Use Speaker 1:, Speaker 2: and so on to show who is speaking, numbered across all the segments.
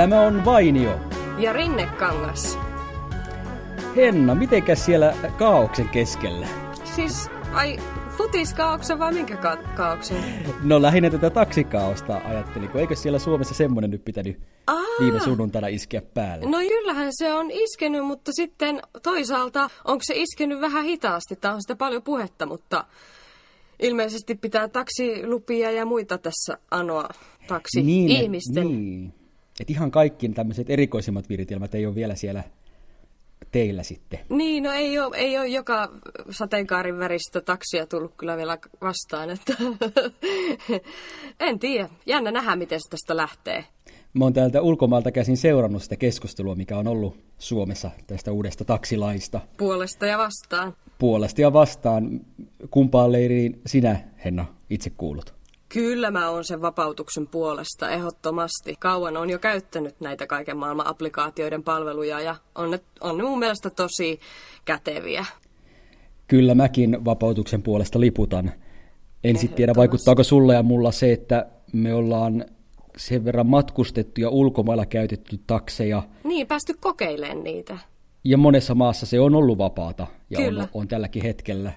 Speaker 1: Tämä on Vainio.
Speaker 2: Ja Rinnekangas.
Speaker 1: Henna, mitenkäs siellä kaauksen keskellä?
Speaker 2: Siis, ai futiskaauksen vai minkä ka- kaauksen?
Speaker 1: No lähinnä tätä taksikaaosta ajattelin, kun eikö siellä Suomessa semmonen nyt pitänyt
Speaker 2: Aa.
Speaker 1: viime sunnuntaina iskeä päälle?
Speaker 2: No kyllähän se on iskenyt, mutta sitten toisaalta onko se iskenyt vähän hitaasti? Tämä on sitä paljon puhetta, mutta ilmeisesti pitää taksilupia ja muita tässä anoa taksi
Speaker 1: niin,
Speaker 2: ihmisten.
Speaker 1: Niin. Et ihan kaikki tämmöiset erikoisimmat viritelmät ei ole vielä siellä teillä sitten.
Speaker 2: Niin, no ei ole, ei ole joka sateenkaarin väristä taksia tullut kyllä vielä vastaan. Että en tiedä. Jännä nähdä, miten se tästä lähtee.
Speaker 1: Mä oon täältä ulkomaalta käsin seurannut sitä keskustelua, mikä on ollut Suomessa tästä uudesta taksilaista.
Speaker 2: Puolesta ja vastaan.
Speaker 1: Puolesta ja vastaan. Kumpaan leiriin sinä, Henna, itse kuulut?
Speaker 2: Kyllä mä oon sen vapautuksen puolesta ehdottomasti. Kauan on jo käyttänyt näitä kaiken maailman applikaatioiden palveluja ja on ne, on ne mun mielestä tosi käteviä.
Speaker 1: Kyllä mäkin vapautuksen puolesta liputan. En sitten tiedä, vaikuttaako sulle ja mulla se, että me ollaan sen verran matkustettu ja ulkomailla käytetty takseja.
Speaker 2: Niin, päästy kokeilemaan niitä.
Speaker 1: Ja monessa maassa se on ollut vapaata ja
Speaker 2: Kyllä.
Speaker 1: on, on tälläkin hetkellä.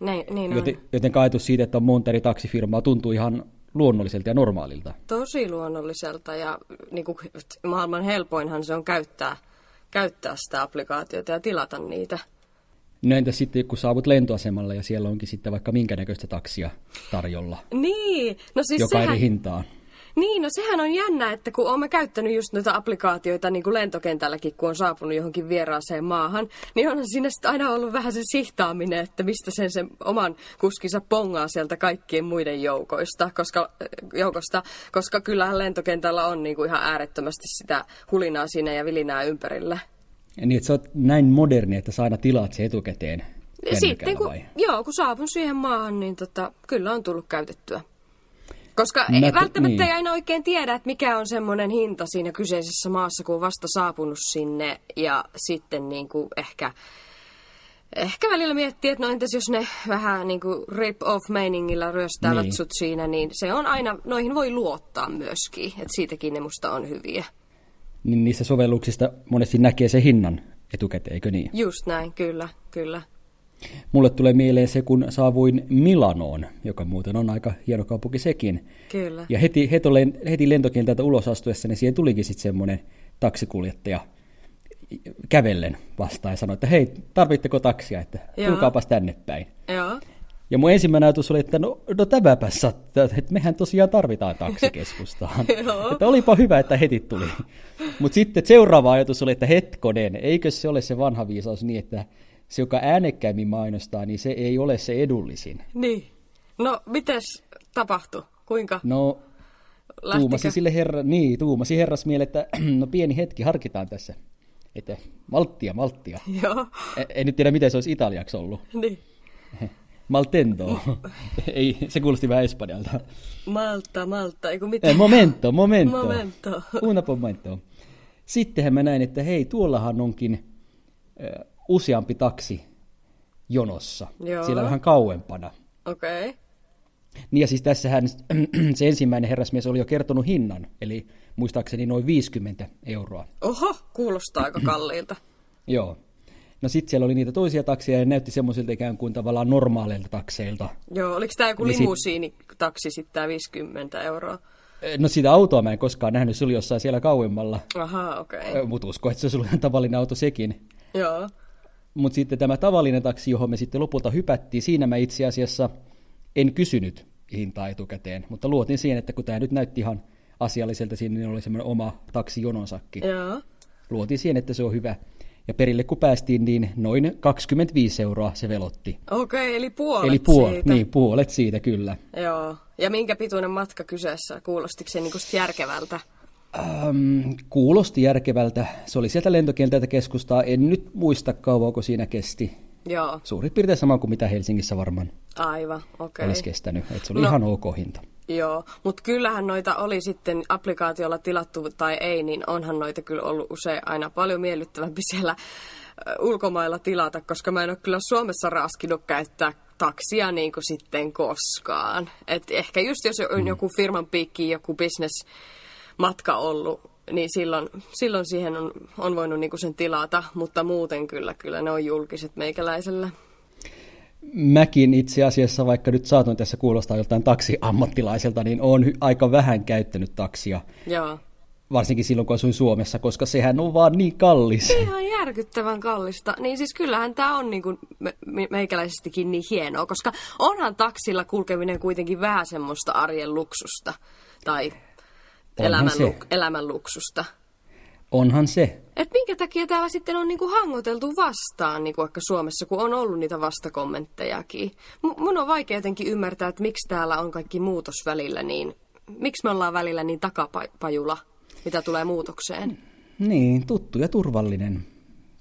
Speaker 2: Näin, niin on.
Speaker 1: Joten, joten ajatus siitä, että on monta eri taksifirmaa, tuntuu ihan luonnolliselta ja normaalilta.
Speaker 2: Tosi luonnolliselta ja niin kuin, maailman helpoinhan se on käyttää, käyttää sitä applikaatiota ja tilata niitä.
Speaker 1: No entä sitten, kun saavut lentoasemalle ja siellä onkin sitten vaikka minkä näköistä taksia tarjolla,
Speaker 2: Niin, no siis
Speaker 1: joka
Speaker 2: sehän...
Speaker 1: eri hintaan.
Speaker 2: Niin, no sehän on jännä, että kun olen käyttänyt just noita applikaatioita niin kuin lentokentälläkin, kun on saapunut johonkin vieraaseen maahan, niin onhan siinä sitten aina ollut vähän se sihtaaminen, että mistä sen, sen oman kuskinsa pongaa sieltä kaikkien muiden joukoista, koska, joukosta, koska kyllähän lentokentällä on niin kuin ihan äärettömästi sitä hulinaa siinä ja vilinää ympärillä.
Speaker 1: Ja niin, että sä oot näin moderni, että sä aina tilaat se etukäteen
Speaker 2: Sitten kun,
Speaker 1: vai?
Speaker 2: joo, kun saavun siihen maahan, niin tota, kyllä on tullut käytettyä. Koska ei
Speaker 1: te-
Speaker 2: välttämättä
Speaker 1: niin.
Speaker 2: ei aina oikein tiedä, että mikä on semmoinen hinta siinä kyseisessä maassa, kun on vasta saapunut sinne ja sitten niin kuin ehkä, ehkä välillä miettii, että no entäs jos ne vähän niin kuin rip-off-meiningillä ryöstävät
Speaker 1: Niin.
Speaker 2: sut siinä, niin se on aina, noihin voi luottaa myöskin, että siitäkin ne musta on hyviä.
Speaker 1: Niin niissä sovelluksista monesti näkee se hinnan etukäteen, eikö niin?
Speaker 2: Just näin, kyllä, kyllä.
Speaker 1: Mulle tulee mieleen se, kun saavuin Milanoon, joka muuten on aika hieno kaupunki sekin.
Speaker 2: Kyllä.
Speaker 1: Ja heti, heti, heti lentokentältä ulos astuessa, niin siihen tulikin sitten semmoinen taksikuljettaja kävellen vastaan ja sanoi, että hei, tarvitteko taksia, että tulkaapas tänne päin.
Speaker 2: Joo.
Speaker 1: Ja mun ensimmäinen ajatus oli, että no, no tämäpä sattuu, että mehän tosiaan tarvitaan taksikeskustaan. Että olipa hyvä, että heti tuli. Mutta sitten seuraava ajatus oli, että hetkonen, eikö se ole se vanha viisaus niin, että se, joka äänekkäimmin mainostaa, niin se ei ole se edullisin.
Speaker 2: Niin. No, mites tapahtui? Kuinka
Speaker 1: No,
Speaker 2: lähtikö?
Speaker 1: tuumasi sille herra, niin, tuumasi herrasmiele, että no pieni hetki, harkitaan tässä. Että malttia, malttia.
Speaker 2: Joo,
Speaker 1: En, en nyt tiedä, miten se olisi italiaksi ollut.
Speaker 2: niin.
Speaker 1: Maltento. ei, se kuulosti vähän espanjalta.
Speaker 2: Malta, Malta, eiku
Speaker 1: Eh,
Speaker 2: mitään.
Speaker 1: momento, momento.
Speaker 2: Momento.
Speaker 1: Una momento. Sittenhän mä näin, että hei, tuollahan onkin ö, useampi taksi jonossa.
Speaker 2: Joo.
Speaker 1: Siellä vähän kauempana.
Speaker 2: Okei. Okay.
Speaker 1: Niin ja siis tässähän se ensimmäinen herrasmies oli jo kertonut hinnan, eli muistaakseni noin 50 euroa.
Speaker 2: Oho, kuulostaa aika kalliilta.
Speaker 1: Joo. No sitten siellä oli niitä toisia takseja ja ne näytti semmoisilta ikään kuin tavallaan normaaleilta takseilta.
Speaker 2: Joo, oliko tämä joku
Speaker 1: Niin sit-
Speaker 2: limusiinitaksi sitten tämä 50 euroa?
Speaker 1: No sitä autoa mä en koskaan nähnyt, se oli jossain siellä kauemmalla.
Speaker 2: Aha, okei. Okay.
Speaker 1: Mutta usko, että se oli tavallinen auto sekin.
Speaker 2: Joo.
Speaker 1: Mutta sitten tämä tavallinen taksi, johon me sitten lopulta hypättiin, siinä mä itse asiassa en kysynyt hintaa etukäteen, mutta luotin siihen, että kun tämä nyt näytti ihan asialliselta, siinä niin oli semmoinen oma taksijononsakki.
Speaker 2: Joo.
Speaker 1: Luotin siihen, että se on hyvä. Ja perille kun päästiin, niin noin 25 euroa se velotti.
Speaker 2: Okei, okay, eli puolet
Speaker 1: Eli puol-
Speaker 2: siitä.
Speaker 1: niin, puolet siitä kyllä.
Speaker 2: Joo. Ja minkä pituinen matka kyseessä? Kuulostiko se sit järkevältä?
Speaker 1: Ähm, kuulosti järkevältä. Se oli sieltä lentokentältä keskustaa. En nyt muista kauanko siinä kesti.
Speaker 2: Joo,
Speaker 1: Suurin piirtein sama kuin mitä Helsingissä varmaan
Speaker 2: aivan, okei.
Speaker 1: okay. olisi kestänyt. Et se oli
Speaker 2: No.
Speaker 1: ihan ok hinta.
Speaker 2: Joo, mutta kyllähän noita oli sitten applikaatiolla tilattu tai ei, niin onhan noita kyllä ollut usein aina paljon miellyttävämpi siellä ulkomailla tilata, koska mä en ole kyllä Suomessa raskinut käyttää taksia niin kuin sitten koskaan. Et ehkä just jos on joku firman piikki, joku business matka ollut, niin silloin, silloin siihen on, on voinut niinku sen tilata, mutta muuten kyllä, kyllä ne on julkiset meikäläisellä.
Speaker 1: Mäkin itse asiassa, vaikka nyt saatoin tässä kuulostaa joltain taksiammattilaiselta, niin olen aika vähän käyttänyt taksia.
Speaker 2: Joo.
Speaker 1: Varsinkin silloin, kun asuin Suomessa, koska sehän on vaan niin kallis.
Speaker 2: Ihan järkyttävän kallista. Niin siis kyllähän tämä on niin kuin me, me, meikäläisestikin niin hienoa, koska onhan taksilla kulkeminen kuitenkin vähän semmoista arjen luksusta. Tai elämän, luk, elämän luksusta.
Speaker 1: Onhan se.
Speaker 2: Et minkä takia täällä sitten on niinku hangoteltu vastaan, niinku vaikka Suomessa, kun on ollut niitä vastakommenttejakin. M- mun on vaikea jotenkin ymmärtää, että miksi täällä on kaikki muutos välillä niin... Miksi me ollaan välillä niin takapajula, mitä tulee muutokseen?
Speaker 1: Niin, tuttu ja turvallinen.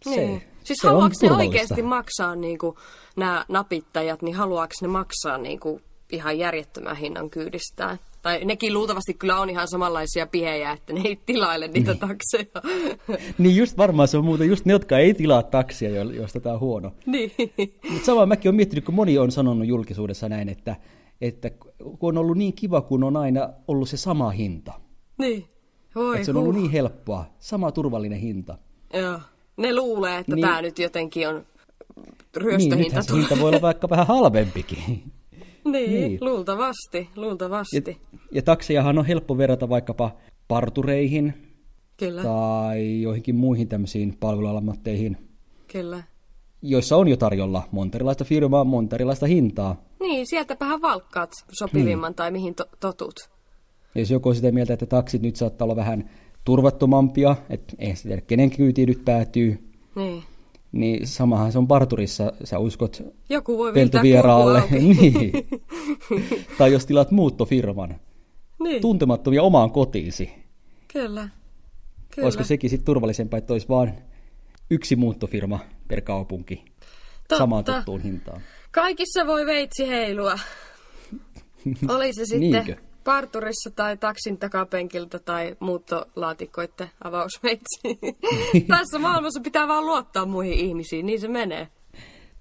Speaker 1: Se,
Speaker 2: niin. Siis se haluaako ne oikeasti maksaa niinku, nämä napittajat, niin haluaako ne maksaa niinku, ihan järjettömän hinnan kyydistään? Tai nekin luultavasti kyllä on ihan samanlaisia pihejä, että ne ei tilaile niitä niin. takseja.
Speaker 1: niin just varmaan se on muuten just ne, jotka ei tilaa taksia, joista tämä on huono.
Speaker 2: Niin.
Speaker 1: Mutta samaa mäkin olen miettinyt, kun moni on sanonut julkisuudessa näin, että, että kun on ollut niin kiva, kun on aina ollut se sama hinta.
Speaker 2: Niin. Voi,
Speaker 1: että se on ollut huh. niin helppoa, sama turvallinen hinta.
Speaker 2: Joo. Ne luulee, että niin, tämä nyt jotenkin on ryöstöhinta.
Speaker 1: Niin, hinta voi olla vaikka vähän halvempikin.
Speaker 2: Niin, niin, luultavasti, luultavasti.
Speaker 1: Ja, ja taksejahan on helppo verrata vaikkapa partureihin
Speaker 2: Kyllä.
Speaker 1: tai joihinkin muihin tämmöisiin palvelualammatteihin.
Speaker 2: Kyllä.
Speaker 1: Joissa on jo tarjolla monterilaista firmaa, monterilaista hintaa.
Speaker 2: Niin, sieltäpähän valkkaat sopivimman hmm. tai mihin to- totut.
Speaker 1: Ja jos joku on sitä mieltä, että taksit nyt saattaa olla vähän turvattomampia, että eihän sitä tiedä, kenen kyytiin nyt päätyy.
Speaker 2: Niin.
Speaker 1: Niin samahan se on parturissa, sä uskot
Speaker 2: Joku voi
Speaker 1: peltovieraalle. niin. tai jos tilaat muuttofirman. Niin. Tuntemattomia omaan kotiisi.
Speaker 2: Kyllä. Kyllä.
Speaker 1: Olisiko sekin sitten turvallisempaa, että olisi vain yksi muuttofirma per kaupunki Totta. samaan tuttuun hintaan?
Speaker 2: Kaikissa voi veitsi heilua. Oli se sitten Niinkö? Parturissa tai taksin takapenkiltä tai muuttolaatikkoiden avausveitsi. Tässä maailmassa pitää vaan luottaa muihin ihmisiin, niin se menee.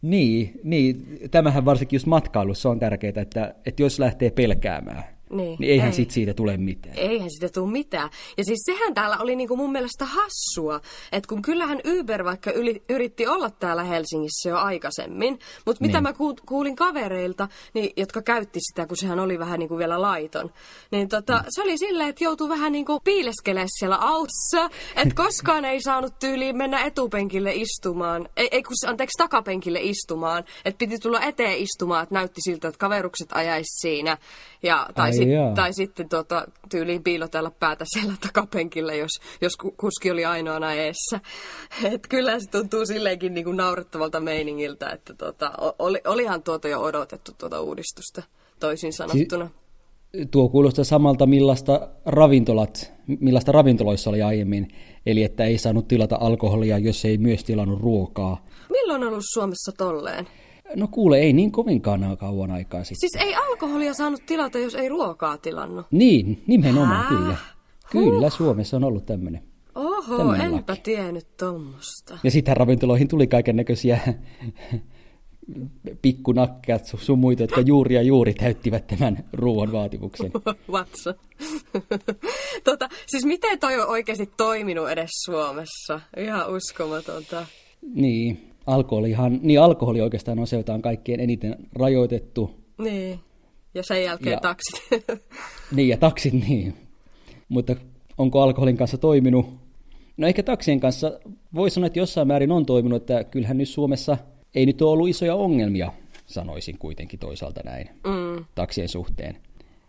Speaker 1: Niin, niin, tämähän varsinkin just matkailussa on tärkeää, että, että jos lähtee pelkäämään, niin, niin eihän ei. sit siitä tule mitään.
Speaker 2: Eihän siitä tule mitään. Ja siis sehän täällä oli niinku mun mielestä hassua, että kun kyllähän Uber vaikka yli, yritti olla täällä Helsingissä jo aikaisemmin, mutta mitä niin. mä kuulin kavereilta, niin, jotka käytti sitä, kun sehän oli vähän niinku vielä laiton, niin tota, mm. se oli silleen, että joutui vähän niinku piileskelemään siellä autossa, että koskaan ei saanut tyyliin mennä etupenkille istumaan, ei, ei kun anteeksi takapenkille istumaan, että piti tulla eteen istumaan, että näytti siltä, että kaverukset ajaisi siinä, ja, tai sit, tai sitten tota, tyyliin piilotella päätä siellä takapenkillä, jos, jos kuski oli ainoana eessä. Et kyllä se tuntuu silleenkin niin kuin naurettavalta meiningiltä, että tota, oli, olihan tuota jo odotettu tuota uudistusta, toisin sanottuna.
Speaker 1: Si- tuo kuulostaa samalta, millaista, ravintolat, millaista ravintoloissa oli aiemmin. Eli että ei saanut tilata alkoholia, jos ei myös tilannut ruokaa.
Speaker 2: Milloin on ollut Suomessa tolleen?
Speaker 1: No kuule, ei niin kovinkaan kauan aikaa sitten.
Speaker 2: Siis ei alkoholia saanut tilata, jos ei ruokaa tilannut?
Speaker 1: Niin, nimenomaan Hää? kyllä. Kyllä, Suomessa on ollut tämmöinen.
Speaker 2: Oho, tämmönen enpä laki. tiennyt tuommoista.
Speaker 1: Ja sitten ravintoloihin tuli kaiken näköisiä pikkunakkeat sun muita, jotka juuri ja juuri täyttivät tämän ruoan vaatimuksen.
Speaker 2: Vatsa. tota, siis miten toi on oikeasti toiminut edes Suomessa? Ihan uskomatonta.
Speaker 1: Niin, alkoholihan, niin alkoholi oikeastaan on se, jota on kaikkien eniten rajoitettu.
Speaker 2: Niin, ja sen jälkeen ja, taksit.
Speaker 1: niin, ja taksit, niin. Mutta onko alkoholin kanssa toiminut? No ehkä taksien kanssa voi sanoa, että jossain määrin on toiminut, että kyllähän nyt Suomessa ei nyt ole ollut isoja ongelmia, sanoisin kuitenkin toisaalta näin, mm. taksien suhteen.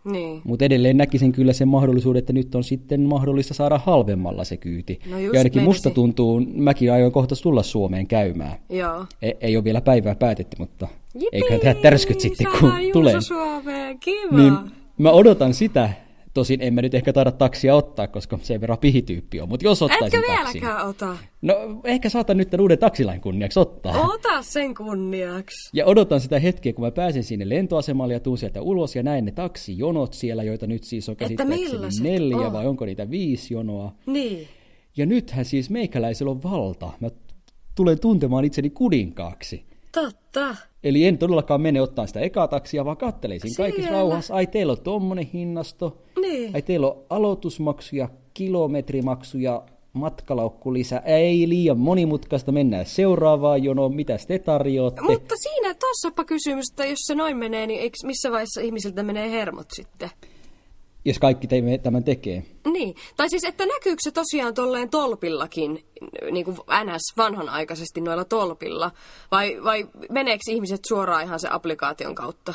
Speaker 2: Niin.
Speaker 1: Mutta edelleen näkisin kyllä sen mahdollisuuden, että nyt on sitten mahdollista saada halvemmalla se kyyti.
Speaker 2: No
Speaker 1: ja ainakin menisi. musta tuntuu, mäkin aion kohta tulla Suomeen käymään.
Speaker 2: Joo.
Speaker 1: E- ei ole vielä päivää päätetty, mutta eiköhän tehdä tärskyt sitten, kun tulee.
Speaker 2: Suomeen, kiva.
Speaker 1: Niin, mä odotan sitä, Tosin en mä nyt ehkä taida taksia ottaa, koska sen verran pihityyppi on, mutta jos ottaisin
Speaker 2: Etkö
Speaker 1: taksin...
Speaker 2: vieläkään ota?
Speaker 1: No ehkä saatan nyt tämän uuden taksilain kunniaksi ottaa.
Speaker 2: Ota sen kunniaksi.
Speaker 1: Ja odotan sitä hetkeä, kun mä pääsen sinne lentoasemalle ja tuun sieltä ulos ja näen ne taksijonot siellä, joita nyt siis on käsittääkseni neljä on? vai onko niitä viisi jonoa.
Speaker 2: Niin.
Speaker 1: Ja nythän siis meikäläisellä on valta. Mä tulen tuntemaan itseni kudinkaaksi.
Speaker 2: Totta.
Speaker 1: Eli en todellakaan mene ottaa sitä ekaa taksia, vaan katteleisin kaikissa rauhassa. Ai, teillä on tommonen hinnasto.
Speaker 2: Niin.
Speaker 1: Ai, teillä on aloitusmaksuja kilometrimaksuja, matkalaukkulisä, ei liian monimutkaista, mennään seuraavaan jonoon, mitä te tarjoatte?
Speaker 2: Mutta siinä tuossapa kysymys, että jos se noin menee, niin eikö missä vaiheessa ihmisiltä menee hermot sitten?
Speaker 1: Jos kaikki te- tämän tekee.
Speaker 2: Niin, tai siis, että näkyykö se tosiaan tolleen tolpillakin, niin kuin NS vanhanaikaisesti noilla tolpilla, vai, vai meneekö ihmiset suoraan ihan se applikaation kautta?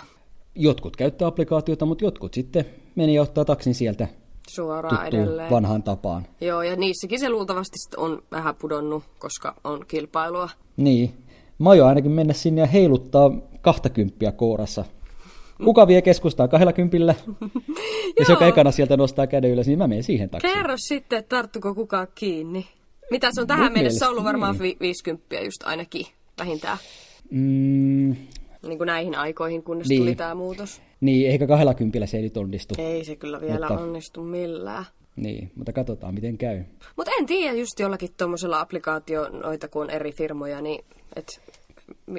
Speaker 1: Jotkut käyttää applikaatiota, mutta jotkut sitten meni ja ottaa taksin sieltä
Speaker 2: Suoraan edelleen.
Speaker 1: vanhaan tapaan.
Speaker 2: Joo, ja niissäkin se luultavasti on vähän pudonnut, koska on kilpailua.
Speaker 1: Niin. Mä aion ainakin mennä sinne ja heiluttaa kahta kymppiä kourassa. Kuka vie keskustaa kahdella kympillä? Jos joka ekana sieltä nostaa käden ylös, niin mä menen siihen taksiin.
Speaker 2: Kerro sitten, että tarttuko kukaan kiinni. Mitä se on tähän
Speaker 1: Mun
Speaker 2: mennessä ollut varmaan
Speaker 1: niin.
Speaker 2: vi- 50 just ainakin vähintään.
Speaker 1: Mm,
Speaker 2: Niin kuin näihin aikoihin, kunnes
Speaker 1: Niin.
Speaker 2: tuli tämä muutos.
Speaker 1: niin, ehkä kahdella kympillä se ei nyt onnistu.
Speaker 2: Ei se kyllä vielä
Speaker 1: Mutta-
Speaker 2: onnistu millään.
Speaker 1: Niin, mutta katsotaan miten käy.
Speaker 2: Mutta en tiedä just jollakin tuommoisella applikaatioita, kun on eri firmoja, niin et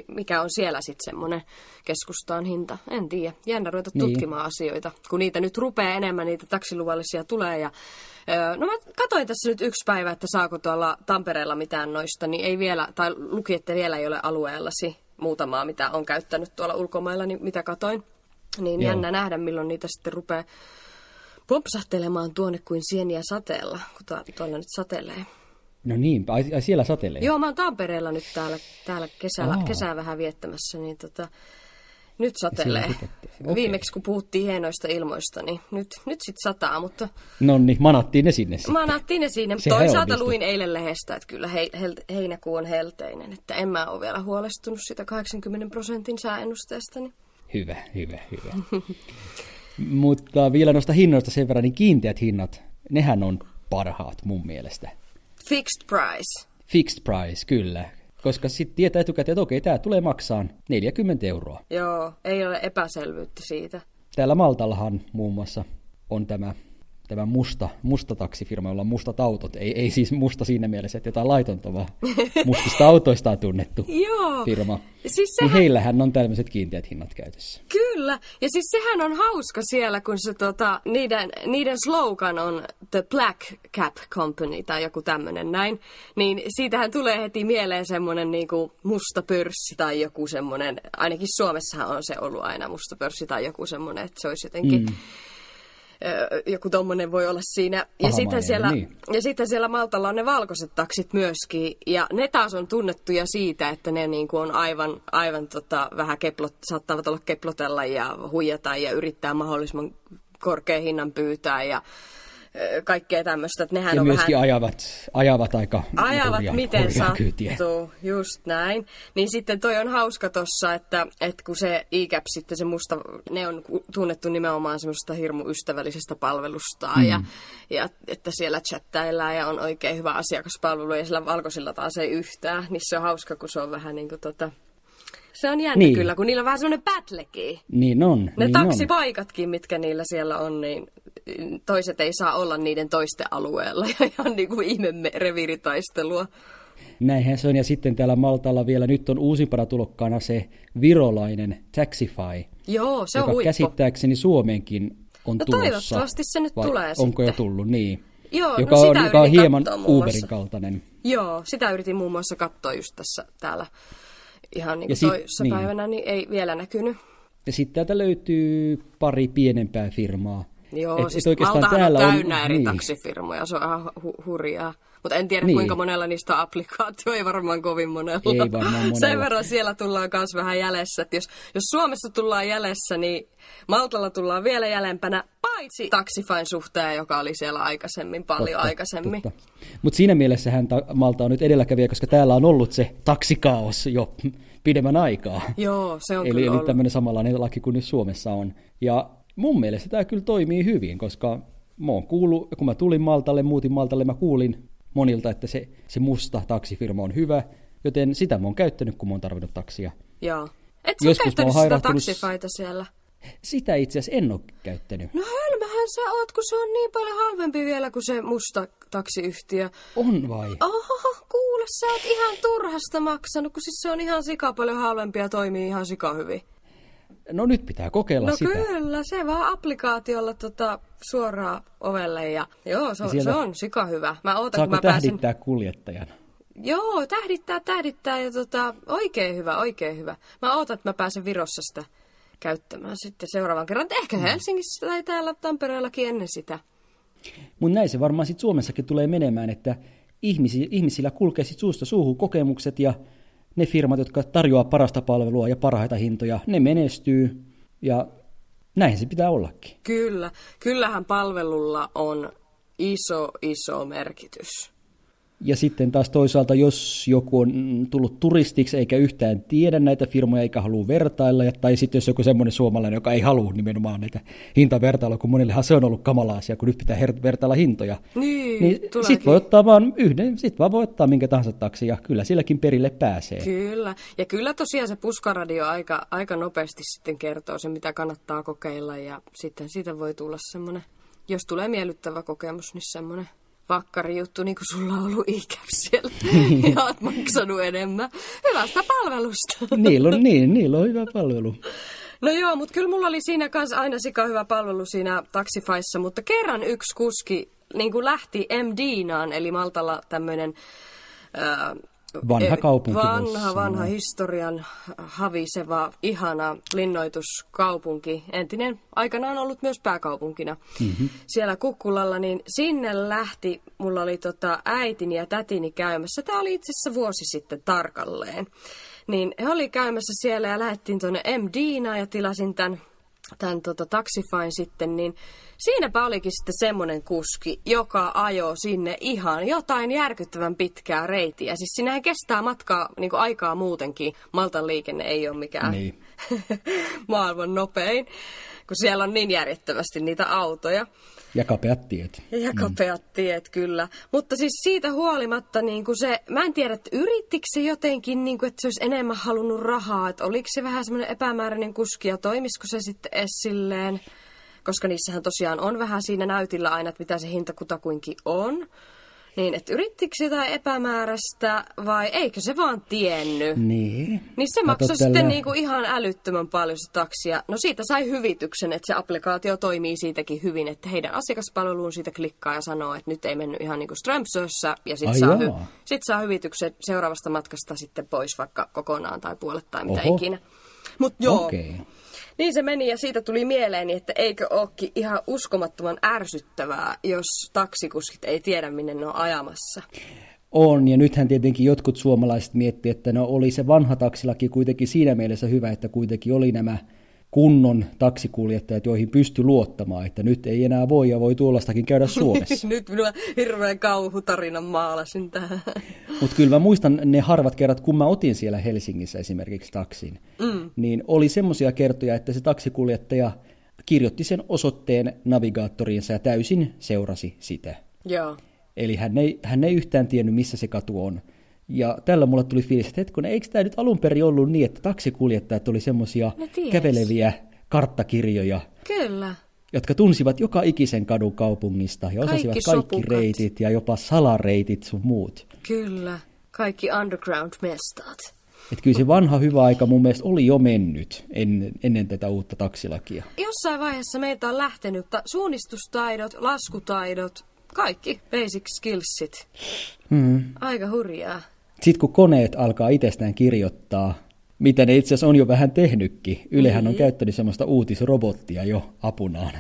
Speaker 2: mikä on siellä sitten semmoinen keskustaan hinta. En tiedä. Jännä ruveta
Speaker 1: Niin.
Speaker 2: tutkimaan asioita, kun niitä nyt rupeaa enemmän, niitä taksiluvallisia tulee. Ja, no mä katsoin tässä nyt yksi päivä, että saako tuolla Tampereella mitään noista, niin ei vielä, tai luki, että vielä ei ole alueellasi muutamaa, mitä on käyttänyt tuolla ulkomailla, niin mitä katoin. Niin
Speaker 1: Joo.
Speaker 2: jännä nähdä, milloin niitä sitten rupeaa pompsahtelemaan tuonne kuin sieniä sateella, kun tuolla nyt satelee.
Speaker 1: No niin, ai, ai siellä satelee.
Speaker 2: Joo, mä oon Tampereella nyt täällä, täällä kesällä,
Speaker 1: Aa.
Speaker 2: kesää vähän viettämässä, niin tota, nyt satelee.
Speaker 1: Okei.
Speaker 2: Viimeksi kun puhuttiin hienoista ilmoista, niin nyt, nyt sit sataa, mutta
Speaker 1: No niin, manattiin ne sinne sitten.
Speaker 2: manattiin ne siinä.
Speaker 1: Sehän
Speaker 2: Toisaalta luin eilen lehdestä, että kyllä hei, hel, heinäkuu on helteinen, että en mä ole vielä huolestunut sitä 80 prosentin sääennusteesta. Niin.
Speaker 1: Hyvä, hyvä, hyvä. Mutta vielä noista hinnoista sen verran, niin kiinteät hinnat, nehän on parhaat mun mielestä.
Speaker 2: Fixed price.
Speaker 1: Fixed price, kyllä. Koska sitten tietää etukäteen, että okei, tämä tulee maksaan 40 euroa.
Speaker 2: Joo, ei ole epäselvyyttä siitä.
Speaker 1: Täällä Maltallahan muun muassa on tämä, tämä musta, musta taksifirma, jolla on mustat autot. Ei, ei siis musta siinä mielessä, että jotain laitonta, vaan mustista autoista on tunnettu
Speaker 2: Joo.
Speaker 1: firma.
Speaker 2: Siis
Speaker 1: Niin
Speaker 2: sehän,
Speaker 1: heillähän on tämmöiset kiinteät hinnat käytössä.
Speaker 2: Kyllä, ja siis sehän on hauska siellä, kun se tota, niiden, niiden slogan on The Black Cap Company tai joku tämmöinen näin, niin siitähän tulee heti mieleen semmoinen niinku musta pörssi tai joku semmoinen, ainakin Suomessahan on se ollut aina musta pörssi tai joku semmoinen, että se olisi jotenkin... Mm. Joku tommonen voi olla siinä. Ja sitten, siellä,
Speaker 1: niin.
Speaker 2: ja sitten siellä Maltalla on ne valkoiset taksit myöskin. Ja ne taas on tunnettuja siitä, että ne niinku on aivan, aivan tota, vähän keplot, saattavat olla keplotella ja huijata ja yrittää mahdollisimman korkean hinnan pyytää ja kaikkea tämmöistä. Että nehän
Speaker 1: Ja
Speaker 2: on
Speaker 1: myöskin
Speaker 2: vähän
Speaker 1: ajavat, ajavat aika
Speaker 2: ajavat
Speaker 1: hurjaa-
Speaker 2: miten
Speaker 1: hurjaa kyytiä.
Speaker 2: sattuu, just näin. Niin sitten toi on hauska tossa, että, että kun se e sitten se musta, ne on tunnettu nimenomaan semmoista hirmu ystävällisestä palvelustaan mm. ja, ja että siellä chattaillaan ja on oikein hyvä asiakaspalvelu ja sillä valkoisilla taas ei yhtään, niin se on hauska, kun se on vähän niin kuin tota, se on jännä
Speaker 1: Niin.
Speaker 2: kyllä, kun niillä on vähän semmoinen battlekin.
Speaker 1: Niin on.
Speaker 2: Ne
Speaker 1: niin on.
Speaker 2: taksipaikatkin, mitkä niillä siellä on, niin toiset ei saa olla niiden toisten alueella. Ja ihan niin kuin ihme me- reviiritaistelua.
Speaker 1: Näinhän se on. Ja sitten täällä Maltalla vielä nyt on uusimpana tulokkaana se virolainen Taxify,
Speaker 2: Joo, se on
Speaker 1: joka
Speaker 2: huippu.
Speaker 1: käsittääkseni Suomeenkin on
Speaker 2: No
Speaker 1: tulossa.
Speaker 2: toivottavasti se nyt
Speaker 1: Vai
Speaker 2: tulee
Speaker 1: Onko jo
Speaker 2: sitten.
Speaker 1: tullut, niin.
Speaker 2: Joo, no
Speaker 1: joka,
Speaker 2: sitä
Speaker 1: on, joka on hieman Uberin kaltainen.
Speaker 2: Joo, sitä yritin muun muassa katsoa just tässä täällä ihan niin kuin
Speaker 1: sit-
Speaker 2: toissa
Speaker 1: niin.
Speaker 2: päivänä, niin ei vielä näkynyt.
Speaker 1: Ja sitten täältä löytyy pari pienempää firmaa.
Speaker 2: Joo,
Speaker 1: Et- et
Speaker 2: siis
Speaker 1: oikeastaan
Speaker 2: Maltahan
Speaker 1: täällä
Speaker 2: on
Speaker 1: on-
Speaker 2: täynnä eri
Speaker 1: niin.
Speaker 2: taksifirmoja, se on ihan hu- hurjaa. Mutta en tiedä,
Speaker 1: Niin.
Speaker 2: kuinka monella niistä on applikaatio, ei varmaan kovin monella.
Speaker 1: Ei varmaan monella.
Speaker 2: Sen verran siellä tullaan myös vähän jäljessä. Että jos, jos Suomessa tullaan jäljessä, niin Maltalla tullaan vielä jäljempänä, paitsi taksifain suhteen, joka oli siellä aikaisemmin, paljon aikaisemmin.
Speaker 1: Mutta siinä mielessähän ta- Malta on nyt edelläkävijä, koska täällä on ollut se taksikaos jo pidemmän aikaa.
Speaker 2: Joo, se on
Speaker 1: eli
Speaker 2: kyllä
Speaker 1: eli tämmöinen samanlainen laki kuin nyt Suomessa on. Ja mun mielestä tämä kyllä toimii hyvin, koska mä oon kuullut, kun mä tulin Maltalle, muutin Maltalle, mä kuulin monilta, että se, se musta taksifirma on hyvä, joten sitä mä oon käyttänyt, kun mä oon tarvinnut taksia.
Speaker 2: Joo. Et sä
Speaker 1: Joskus
Speaker 2: käyttänyt sitä taksifaita siellä?
Speaker 1: Sitä itse asiassa en ole käyttänyt.
Speaker 2: No hölmähän sä oot, kun se on niin paljon halvempi vielä kuin se musta taksiyhtiö.
Speaker 1: On vai?
Speaker 2: Oho, kuule, sä oot ihan turhasta maksanut, kun siis se on ihan sika paljon halvempi ja toimii ihan sika hyvin.
Speaker 1: No nyt pitää kokeilla
Speaker 2: No
Speaker 1: sitä.
Speaker 2: kyllä, se vaan applikaatiolla tota, suoraan ovelle ja joo, se on,
Speaker 1: sieltä-
Speaker 2: se on sika hyvä. Mä ootan,
Speaker 1: Saako
Speaker 2: kun mä pääsen...
Speaker 1: tähdittää kuljettajan?
Speaker 2: Joo, tähdittää, tähdittää ja tota, oikein hyvä, oikein hyvä. Mä ootan, että mä pääsen Virossa sitä käyttämään sitten seuraavan kerran. Ehkä Helsingissä tai täällä Tampereellakin ennen sitä.
Speaker 1: Mutta näin se varmaan sitten Suomessakin tulee menemään, että ihmisi, ihmisillä kulkee sit suusta suuhun kokemukset ja ne firmat, jotka tarjoaa parasta palvelua ja parhaita hintoja, ne menestyy ja näin se pitää ollakin.
Speaker 2: Kyllä, kyllähän palvelulla on iso, iso merkitys.
Speaker 1: Ja sitten taas toisaalta, jos joku on tullut turistiksi eikä yhtään tiedä näitä firmoja eikä halua vertailla, tai sitten jos joku semmoinen suomalainen, joka ei halua nimenomaan näitä hintavertailua, kun monillehan se on ollut kamala asia, kun nyt pitää her- vertailla hintoja.
Speaker 2: Niin,
Speaker 1: Niin
Speaker 2: tuleekin.
Speaker 1: sit voi ottaa vaan yhden, sit vaan voi ottaa minkä tahansa taksi, ja kyllä silläkin perille pääsee.
Speaker 2: Kyllä. Ja kyllä tosiaan se puskaradio aika, aika nopeasti sitten kertoo sen, mitä kannattaa kokeilla. Ja sitten siitä voi tulla semmoinen, jos tulee miellyttävä kokemus, niin semmoinen vakkari juttu, niin kuin sulla on ollut ikäv siellä. ja oot maksanut enemmän. Hyvästä palvelusta.
Speaker 1: niillä, on, niin, niillä on hyvä palvelu.
Speaker 2: No joo, mutta kyllä mulla oli siinä kanssa aina sika hyvä palvelu siinä taksifaissa, mutta kerran yksi kuski niin kuin lähti MDnaan, eli Maltalla tämmöinen... Ää,
Speaker 1: Vanha
Speaker 2: e-
Speaker 1: kaupunki
Speaker 2: Vanha, vanha historian haviseva, ihana linnoituskaupunki. Entinen aikanaan ollut myös pääkaupunkina mm-hmm. siellä Kukkulalla, niin sinne lähti, mulla oli tota äitini ja tätini käymässä. Tämä oli itse asiassa vuosi sitten tarkalleen. Niin he oli käymässä siellä ja lähdettiin tuonne MDnaan ja tilasin tämän tämän tota, Taxifyn sitten, niin siinäpä olikin sitten semmoinen kuski, joka ajoi sinne ihan jotain järkyttävän pitkää reitiä. Siis sinähän kestää matkaa niin kuin aikaa muutenkin. Maltan liikenne ei ole mikään
Speaker 1: Niin.
Speaker 2: maailman nopein, kun siellä on niin järjettömästi niitä autoja.
Speaker 1: Ja kapeat tiet.
Speaker 2: Ja kapeat tiet, kyllä. Mutta siis siitä huolimatta, niin kuin se, mä en tiedä, että yrittikö se jotenkin, niin kuin, että se olisi enemmän halunnut rahaa, että oliko se vähän semmoinen epämääräinen kuski ja toimisiko se sitten edes silleen, koska niissähän tosiaan on vähän siinä näytillä aina, että mitä se hinta kutakuinkin on. Niin, että yrittikö se jotain epämääräistä vai eikö se vaan tiennyt?
Speaker 1: Niin.
Speaker 2: Niin se
Speaker 1: Kato
Speaker 2: maksoi
Speaker 1: tällä-
Speaker 2: sitten niinku ihan älyttömän paljon se taksia. No siitä sai hyvityksen, että se applikaatio toimii siitäkin hyvin, että heidän asiakaspalveluun siitä klikkaa ja sanoo, että nyt ei mennyt ihan niinku Strömsössä ja sitten saa, hy- sit saa hyvityksen seuraavasta matkasta sitten pois vaikka kokonaan tai puolet tai mitä
Speaker 1: Oho.
Speaker 2: ikinä. Mutta joo,
Speaker 1: Okei.
Speaker 2: Niin se meni ja siitä tuli mieleeni, että eikö ookin ihan uskomattoman ärsyttävää, jos taksikuskit ei tiedä, minne ne on ajamassa.
Speaker 1: On, ja nythän tietenkin jotkut suomalaiset miettii, että no oli se vanha taksilaki kuitenkin siinä mielessä hyvä, että kuitenkin oli nämä kunnon taksikuljettajat, joihin pysty luottamaan, että nyt ei enää voi ja voi tuollaistakin käydä Suomessa.
Speaker 2: Nyt minua hirveän kauhutarinan maalasin tähän.
Speaker 1: Mutta kyllä mä muistan ne harvat kerrat, kun mä otin siellä Helsingissä esimerkiksi taksin, mm. niin oli semmoisia kertoja, että se taksikuljettaja kirjoitti sen osoitteen navigaattoriinsa ja täysin seurasi sitä.
Speaker 2: Joo.
Speaker 1: Eli hän ei, hän ei yhtään tiennyt, missä se katu on. Ja tällä mulla tuli fiilis, että hetkinen, eikö tämä nyt alun perin ollut niin, että taksikuljettajat oli semmoisia
Speaker 2: ties.
Speaker 1: käveleviä karttakirjoja,
Speaker 2: Kyllä.
Speaker 1: jotka tunsivat joka ikisen kadun kaupungista ja osasivat
Speaker 2: Kaikki
Speaker 1: kaikki,
Speaker 2: sopukat.
Speaker 1: reitit ja jopa salareitit sun muut.
Speaker 2: Kyllä. Kaikki underground-mestat.
Speaker 1: Että kyllä se vanha hyvä aika mun mielestä oli jo mennyt ennen, ennen tätä uutta taksilakia.
Speaker 2: Jossain vaiheessa meiltä on lähtenyt ta- suunnistustaidot, laskutaidot, kaikki basic skillsit.
Speaker 1: Hmm.
Speaker 2: Aika hurjaa.
Speaker 1: Sitten kun koneet alkaa itsestään kirjoittaa, mitä ne itse asiassa on jo vähän tehnytkin, Ylehän on käyttänyt semmoista uutisrobottia jo apunaan,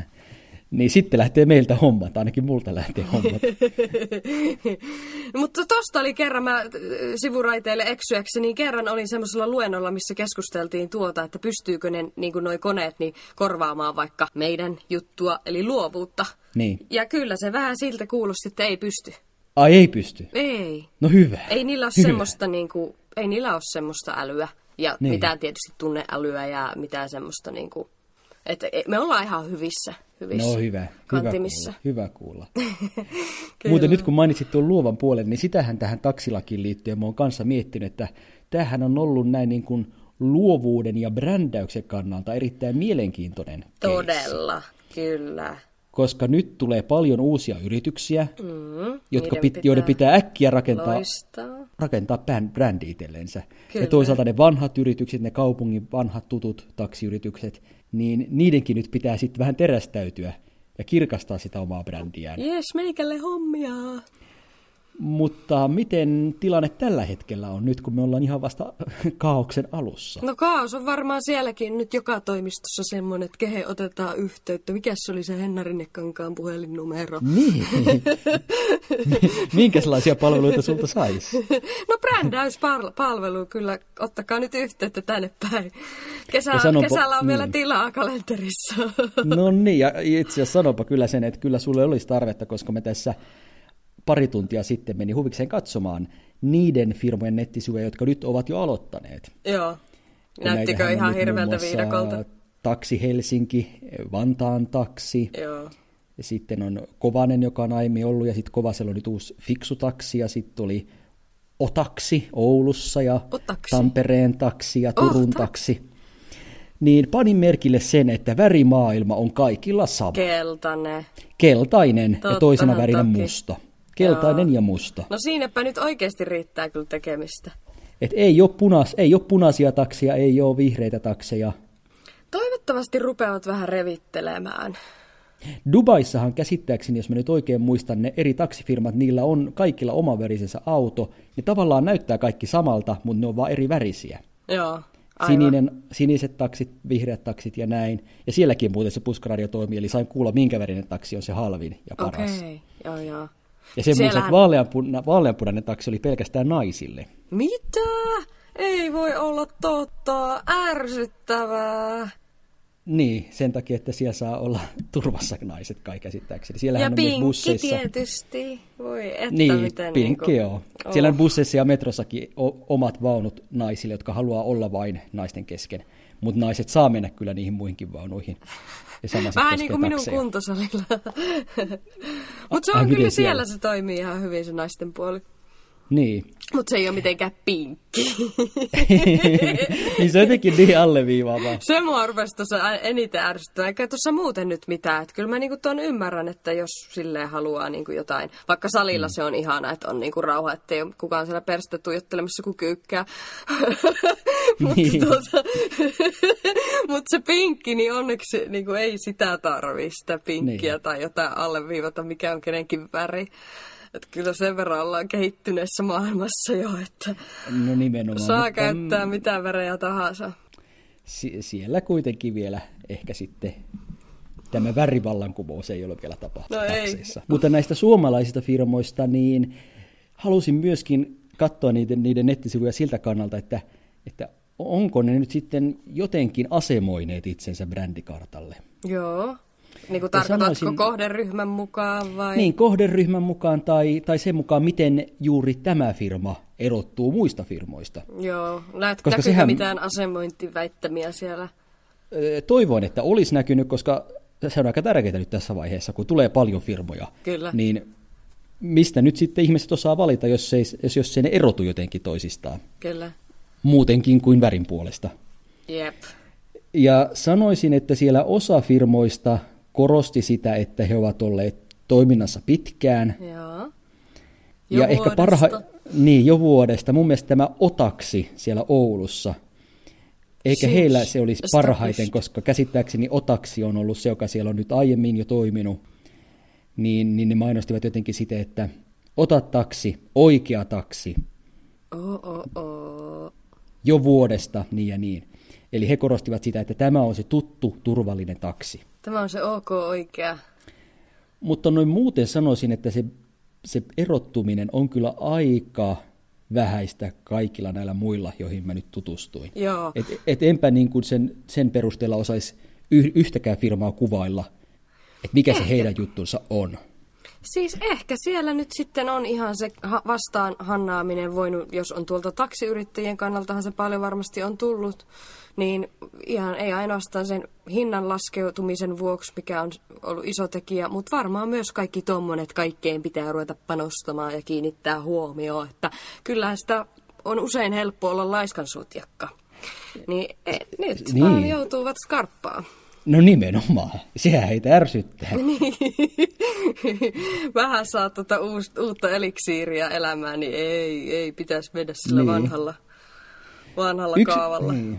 Speaker 1: niin sitten lähtee meiltä hommat, ainakin multa lähtee hommat.
Speaker 2: Mutta tosta oli kerran, mä äh, sivuraiteille eksyäkseni, niin kerran olin semmoisella luennolla, missä keskusteltiin tuota, että pystyykö ne niin noi koneet niin korvaamaan vaikka meidän juttua, eli luovuutta.
Speaker 1: Niin.
Speaker 2: Ja kyllä se vähän siltä kuulosti, että ei pysty.
Speaker 1: Ai ei pysty.
Speaker 2: Ei.
Speaker 1: No hyvä.
Speaker 2: Ei niillä ole
Speaker 1: hyvä.
Speaker 2: semmoista, niinku, ei niillä ole semmoista älyä. Ja
Speaker 1: Niin.
Speaker 2: mitään tietysti tunneälyä ja mitään semmoista, niinku, että e- me ollaan ihan hyvissä, hyvissä
Speaker 1: No hyvä, hyvä
Speaker 2: kantimissa.
Speaker 1: kuulla, hyvä kuulla. Muuten nyt kun mainitsit tuon luovan puolen, niin sitähän tähän taksilakiin liittyen mä oon kanssa miettinyt, että tämähän on ollut näin niin kuin luovuuden ja brändäyksen kannalta erittäin mielenkiintoinen keissi.
Speaker 2: Todella, kyllä.
Speaker 1: Koska nyt tulee paljon uusia yrityksiä,
Speaker 2: Mm,
Speaker 1: jotka pit, joiden pitää äkkiä rakentaa,
Speaker 2: Loistaa.
Speaker 1: rakentaa brändi itsellensä.
Speaker 2: Kyllä.
Speaker 1: Ja toisaalta ne vanhat yritykset, ne kaupungin vanhat tutut taksiyritykset, niin niidenkin nyt pitää sitten vähän terästäytyä ja kirkastaa sitä omaa brändiään.
Speaker 2: Jes, meikälle hommia.
Speaker 1: Mutta miten tilanne tällä hetkellä on nyt, kun me ollaan ihan vasta kaauksen alussa?
Speaker 2: No kaos on varmaan sielläkin nyt joka toimistossa semmoinen, että kehen otetaan yhteyttä. Mikäs se oli se Henna Rinnekankaan puhelinnumero?
Speaker 1: Niin. Minkälaisia palveluita sulta sais?
Speaker 2: No brändäyspalvelu kyllä, ottakaa nyt yhteyttä tänne päin. Kesä,
Speaker 1: sanonpa-
Speaker 2: kesällä on vielä
Speaker 1: niin.
Speaker 2: tilaa kalenterissa.
Speaker 1: No niin, ja itse asiassa sanonpa kyllä sen, että kyllä sulle olisi tarvetta, koska me tässä pari tuntia sitten meni huvikseen katsomaan niiden firmojen nettisivuja, jotka nyt ovat jo aloittaneet.
Speaker 2: Joo. Näyttikö ihan hirveältä viidakolta?
Speaker 1: Taksi Helsinki, Vantaan taksi,
Speaker 2: Joo.
Speaker 1: ja sitten on Kovanen, joka on aiemmin ollut, ja sitten Kovasella on nyt uusi Fiksutaksi, ja sitten oli Otaksi Oulussa, ja
Speaker 2: Otaksi?
Speaker 1: Tampereen taksi, ja Turun
Speaker 2: Oh,
Speaker 1: taksi. Niin panin merkille sen, että värimaailma on kaikilla sama.
Speaker 2: Keltainen.
Speaker 1: Keltainen ja
Speaker 2: Tottahan
Speaker 1: toisena värinä
Speaker 2: toki.
Speaker 1: musta. Keltainen
Speaker 2: Joo.
Speaker 1: ja musta.
Speaker 2: No siinäpä nyt oikeasti riittää kyllä tekemistä.
Speaker 1: Et ei, ole punas, ei ole punaisia takseja, ei ole vihreitä takseja.
Speaker 2: Toivottavasti rupeavat vähän revittelemään.
Speaker 1: Dubaissahan käsittääkseni, jos mä nyt oikein muistan, ne eri taksifirmat, niillä on kaikilla oma värisensä auto. Ne tavallaan näyttää kaikki samalta, mutta ne on vaan eri värisiä.
Speaker 2: Joo. Aivan.
Speaker 1: Sininen, siniset taksit, vihreät taksit ja näin. Ja sielläkin muuten se puskaradio toimii, eli sain kuulla, minkä värinen taksi on se halvin ja paras.
Speaker 2: Okei, joo joo.
Speaker 1: Ja se muista,
Speaker 2: Siellähän-
Speaker 1: että vaaleanpuna, vaaleanpunainen taksi oli pelkästään naisille.
Speaker 2: Mitä? Ei voi olla totta. Ärsyttävää.
Speaker 1: Niin, sen takia, että siellä saa olla turvassa naiset kai käsittääkseni.
Speaker 2: Ja
Speaker 1: Siellähän on myös
Speaker 2: pinkki
Speaker 1: busseissa.
Speaker 2: tietysti. Voi että
Speaker 1: Niin,
Speaker 2: miten
Speaker 1: pinkki
Speaker 2: niinku...
Speaker 1: joo. Siellä on busseissa ja metrossakin omat vaunut naisille, jotka haluaa olla vain naisten kesken. Mutta naiset saa mennä kyllä niihin muihinkin vaunuihin. Ja sama sitten
Speaker 2: Vähän niin kuin minun
Speaker 1: takseja.
Speaker 2: kuntosalilla. Mutta se on
Speaker 1: miten
Speaker 2: kyllä
Speaker 1: siellä?
Speaker 2: siellä se toimii ihan hyvin se naisten puoli.
Speaker 1: Niin.
Speaker 2: Mutta se ei ole mitenkään pinkki.
Speaker 1: niin se on jotenkin niin alleviivaavaa.
Speaker 2: se mua rupesi tuossa eniten ärsyttämään. Eikä tuossa muuten nyt mitään. Et kyllä mä niinku tuon ymmärrän, että jos silleen haluaa niinku jotain. Vaikka salilla mm. se on ihana, että on niinku rauha, ettei ole kukaan siellä perstä tuijottelemassa kuin kyykkää. Mutta
Speaker 1: Niin.
Speaker 2: tota, mut se pinkki, niin onneksi niinku ei sitä tarvii, sitä pinkkiä
Speaker 1: Niin.
Speaker 2: tai jotain alleviivata, mikä on kenenkin väri. Että kyllä sen verran ollaan kehittyneessä maailmassa jo, että
Speaker 1: No nimenomaan.
Speaker 2: saa
Speaker 1: mutta,
Speaker 2: käyttää mitä värejä tahansa.
Speaker 1: si- siellä kuitenkin vielä ehkä sitten tämä värivallankumous ei ole vielä tapahtunut
Speaker 2: No
Speaker 1: takseissa. Mutta näistä suomalaisista firmoista, niin halusin myöskin katsoa niiden, niiden nettisivuja siltä kannalta, että, että onko ne nyt sitten jotenkin asemoineet itsensä brändikartalle.
Speaker 2: Joo. Niin kuin tarkoitatko
Speaker 1: sanoisin-
Speaker 2: kohderyhmän mukaan vai?
Speaker 1: Niin, kohderyhmän mukaan tai, tai sen mukaan, miten juuri tämä firma erottuu muista firmoista.
Speaker 2: Joo. Näet,
Speaker 1: Koska sehän-
Speaker 2: mitään asemointiväittämiä siellä?
Speaker 1: Toivoin, että olisi näkynyt, koska se on aika tärkeää nyt tässä vaiheessa, kun tulee paljon firmoja.
Speaker 2: Kyllä.
Speaker 1: Niin mistä nyt sitten ihmiset osaa valita, jos, ei, jos, jos ei ne erotu jotenkin toisistaan,
Speaker 2: Kyllä.
Speaker 1: muutenkin kuin värin puolesta.
Speaker 2: Jep.
Speaker 1: Ja sanoisin, että siellä osa firmoista korosti sitä, että he ovat olleet toiminnassa pitkään.
Speaker 2: Joo.
Speaker 1: ja ehkä parha... Niin, jo vuodesta. Mun mielestä tämä Otaksi siellä Oulussa. Eikä
Speaker 2: Siis
Speaker 1: heillä se olisi parhaiten, koska käsittääkseni Otaksi on ollut se, joka siellä on nyt aiemmin jo toiminut. Niin, niin ne mainostivat jotenkin sitä, että ota taksi, oikea taksi,
Speaker 2: Oh, oh, oh.
Speaker 1: jo vuodesta, niin ja niin. Eli he korostivat sitä, että tämä on se tuttu, turvallinen taksi.
Speaker 2: Tämä on se ok oikea.
Speaker 1: Mutta noin muuten sanoisin, että se, se erottuminen on kyllä aika vähäistä kaikilla näillä muilla, joihin mä nyt tutustuin.
Speaker 2: Joo.
Speaker 1: Et, et enpä niin kuin sen, sen perusteella osaisi yh, yhtäkään firmaa kuvailla, että mikä se heidän juttunsa on.
Speaker 2: Siis ehkä siellä nyt sitten on ihan se vastaan hannaaminen voinut, jos on tuolta taksiyrittäjien kannaltahan se paljon varmasti on tullut, niin ihan ei ainoastaan sen hinnan laskeutumisen vuoksi, mikä on ollut iso tekijä, mutta varmaan myös kaikki tommonen, että kaikkeen pitää ruveta panostamaan ja kiinnittää huomioon, että kyllähän sitä on usein helppo olla laiskansutjakka. Niin e, nyt
Speaker 1: Niin.
Speaker 2: vaan joutuvat skarppaa.
Speaker 1: No nimenomaan. Sehän heitä ärsyttää.
Speaker 2: Vähän saa tuota uutta eliksiiriä elämään, niin ei, ei pitäisi mennä sillä
Speaker 1: Niin.
Speaker 2: vanhalla, vanhalla
Speaker 1: Yksi,
Speaker 2: kaavalla.
Speaker 1: niin.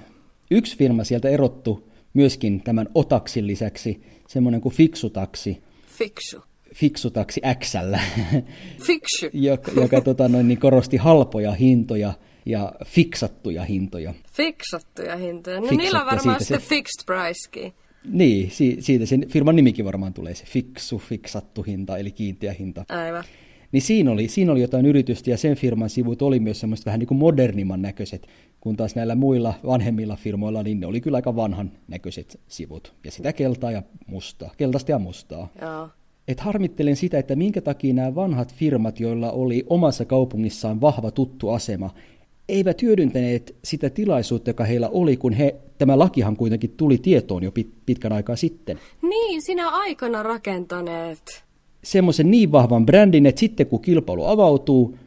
Speaker 1: Yksi firma sieltä erottu myöskin tämän Otaksin lisäksi, semmoinen kuin Fiksutaksi,
Speaker 2: Fiksu.
Speaker 1: Fiksutaksi XL,
Speaker 2: Fiksu.
Speaker 1: joka, joka tota, noin, niin korosti halpoja hintoja ja fiksattuja hintoja.
Speaker 2: Fiksattuja hintoja. No
Speaker 1: Fiksattu,
Speaker 2: niillä on varmaan sitten fixed pricekin.
Speaker 1: Niin, si- siitä sen firman nimikin varmaan tulee, se fiksu, fiksattu hinta, eli kiinteä hinta.
Speaker 2: Aivan.
Speaker 1: Niin siinä oli, siinä oli jotain yritystä ja sen firman sivut oli myös semmoista vähän niin kuin modernimman näköiset, kun taas näillä muilla vanhemmilla firmoilla, niin ne oli kyllä aika vanhan näköiset sivut. Ja sitä keltaa ja mustaa, keltaista ja mustaa.
Speaker 2: Joo.
Speaker 1: Et harmittelen sitä, että minkä takia nämä vanhat firmat, joilla oli omassa kaupungissaan vahva tuttu asema, eivät hyödyntäneet sitä tilaisuutta, joka heillä oli, kun he, tämä lakihan kuitenkin tuli tietoon jo pit, pitkän aikaa sitten.
Speaker 2: Niin, sinä aikana rakentaneet.
Speaker 1: Semmoisen niin vahvan brändin, että sitten kun kilpailu avautuu,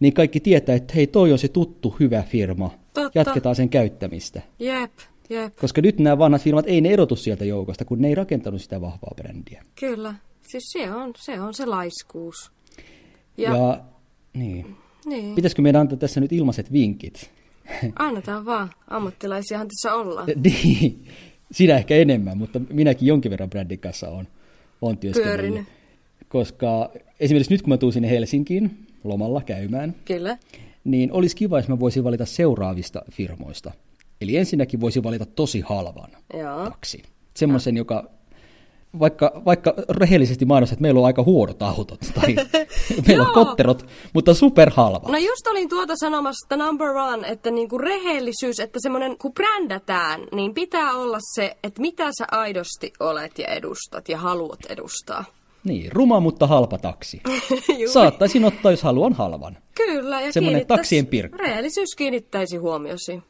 Speaker 1: niin kaikki tietää, että hei, toi on se tuttu hyvä firma.
Speaker 2: Totta.
Speaker 1: Jatketaan sen käyttämistä.
Speaker 2: Jep, jep.
Speaker 1: Koska nyt nämä vanhat firmat ei ne erotu sieltä joukosta, kun ne ei rakentanut sitä vahvaa brändiä.
Speaker 2: Kyllä. Siis se on se, on se laiskuus.
Speaker 1: Ja,
Speaker 2: Ja,
Speaker 1: ja niin.
Speaker 2: Niin.
Speaker 1: Pitäisikö meidän antaa tässä nyt ilmaiset vinkit?
Speaker 2: Annetaan vaan. Ammattilaisiahan tässä ollaan.
Speaker 1: Niin, sinä ehkä enemmän, mutta minäkin jonkin verran brändin kanssa on, on työskennellyt.
Speaker 2: Pyörinyt.
Speaker 1: Koska esimerkiksi nyt kun mä tuun sinne Helsinkiin lomalla käymään,
Speaker 2: Kyllä.
Speaker 1: niin olisi kiva, jos mä voisin valita seuraavista firmoista. Eli ensinnäkin voisin valita tosi halvan
Speaker 2: Joo.
Speaker 1: taksi. Semmoisen, joka vaikka, vaikka rehellisesti mainostaa, että meillä on aika huonot autot tai meillä on kotterot, mutta superhalva.
Speaker 2: No just olin tuota sanomassa, että number one, että niinku rehellisyys, että semmoinen, kun brändätään, niin pitää olla se, että mitä sä aidosti olet ja edustat ja haluat edustaa.
Speaker 1: Niin, ruma, mutta halpa taksi. Saattaisin ottaa, jos haluan halvan.
Speaker 2: Kyllä, ja
Speaker 1: Semmoinen taksien pirkka.
Speaker 2: Rehellisyys kiinnittäisi huomiosi.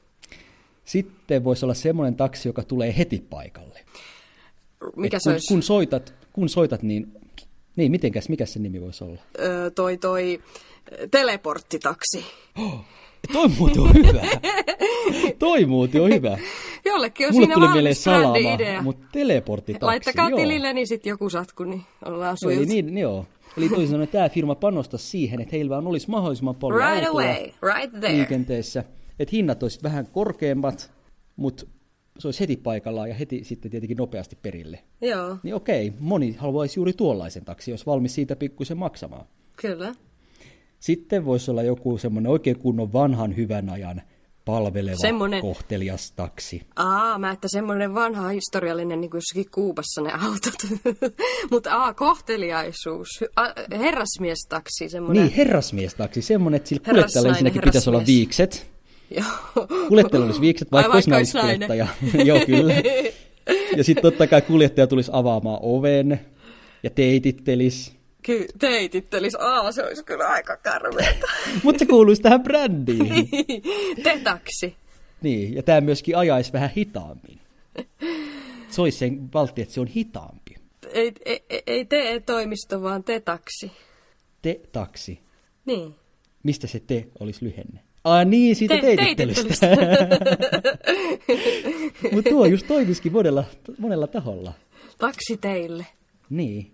Speaker 1: Sitten voisi olla semmoinen taksi, joka tulee heti paikalle.
Speaker 2: Mikä
Speaker 1: Et
Speaker 2: se
Speaker 1: kun,
Speaker 2: olisi?
Speaker 1: kun, soitat, kun soitat, niin, niin mitenkäs, mikä se nimi voisi olla?
Speaker 2: Öö, toi toi teleporttitaksi.
Speaker 1: Toi muuten on hyvä. Toi muuten on hyvä.
Speaker 2: Jollekin on
Speaker 1: Mulle
Speaker 2: siinä
Speaker 1: tuli mieleen salama, mutta teleporttitaksi,
Speaker 2: Laittakaa
Speaker 1: joo.
Speaker 2: tilille, niin sitten joku satku, niin ollaan
Speaker 1: Joo, Eli,
Speaker 2: sujut.
Speaker 1: niin, joo. Eli toisin sanoen tämä firma panostaa siihen, että heillä vaan olisi mahdollisimman paljon
Speaker 2: Right away, right there.
Speaker 1: liikenteessä. Että hinnat olisi vähän korkeammat, mutta se olisi heti paikallaan ja heti sitten tietenkin nopeasti perille.
Speaker 2: Joo,
Speaker 1: Niin okei, moni haluaisi juuri tuollaisen taksi, jos valmis siitä pikkusen maksamaan.
Speaker 2: kyllä.
Speaker 1: Sitten voisi olla joku semmoinen oikein kunnon vanhan hyvän ajan palveleva,
Speaker 2: Semmonen-
Speaker 1: kohtelias taksi.
Speaker 2: Aa, mä että semmoinen vanha historiallinen, niin kuin jossakin Kuubassa ne autot. Mutta aa, kohteliaisuus. A, herrasmiestaksi semmoinen.
Speaker 1: Niin, herrasmiestaksi, semmoinen, että sillä kuljettajalla ensinnäkin pitäisi olla viikset. Kuljettajalla olisi viikset, vaikka,
Speaker 2: Ai,
Speaker 1: olisi
Speaker 2: vaikka olisi nainen.
Speaker 1: naiskuljettaja. Joo, kyllä. Ja sitten totta kai kuljettaja tulisi avaamaan oven ja teitittelisi.
Speaker 2: Ky- teitittelis. Aa, se olisi kyllä aika karmeeta.
Speaker 1: Mutta se kuuluisi tähän brändiin.
Speaker 2: Tetaksi.
Speaker 1: Niin, ja tämä myöskin ajaisi vähän hitaammin. Se olisi sen valtti, että se on hitaampi.
Speaker 2: Ei, ei, ei- TE-toimisto, vaan tetaksi.
Speaker 1: Te-taksi.
Speaker 2: Niin.
Speaker 1: Mistä se te olisi lyhenne? Ah niin, siitä
Speaker 2: Te-
Speaker 1: teitittelystä. Mutta tuo just toimisikin monella, monella taholla.
Speaker 2: Taksi teille.
Speaker 1: Niin.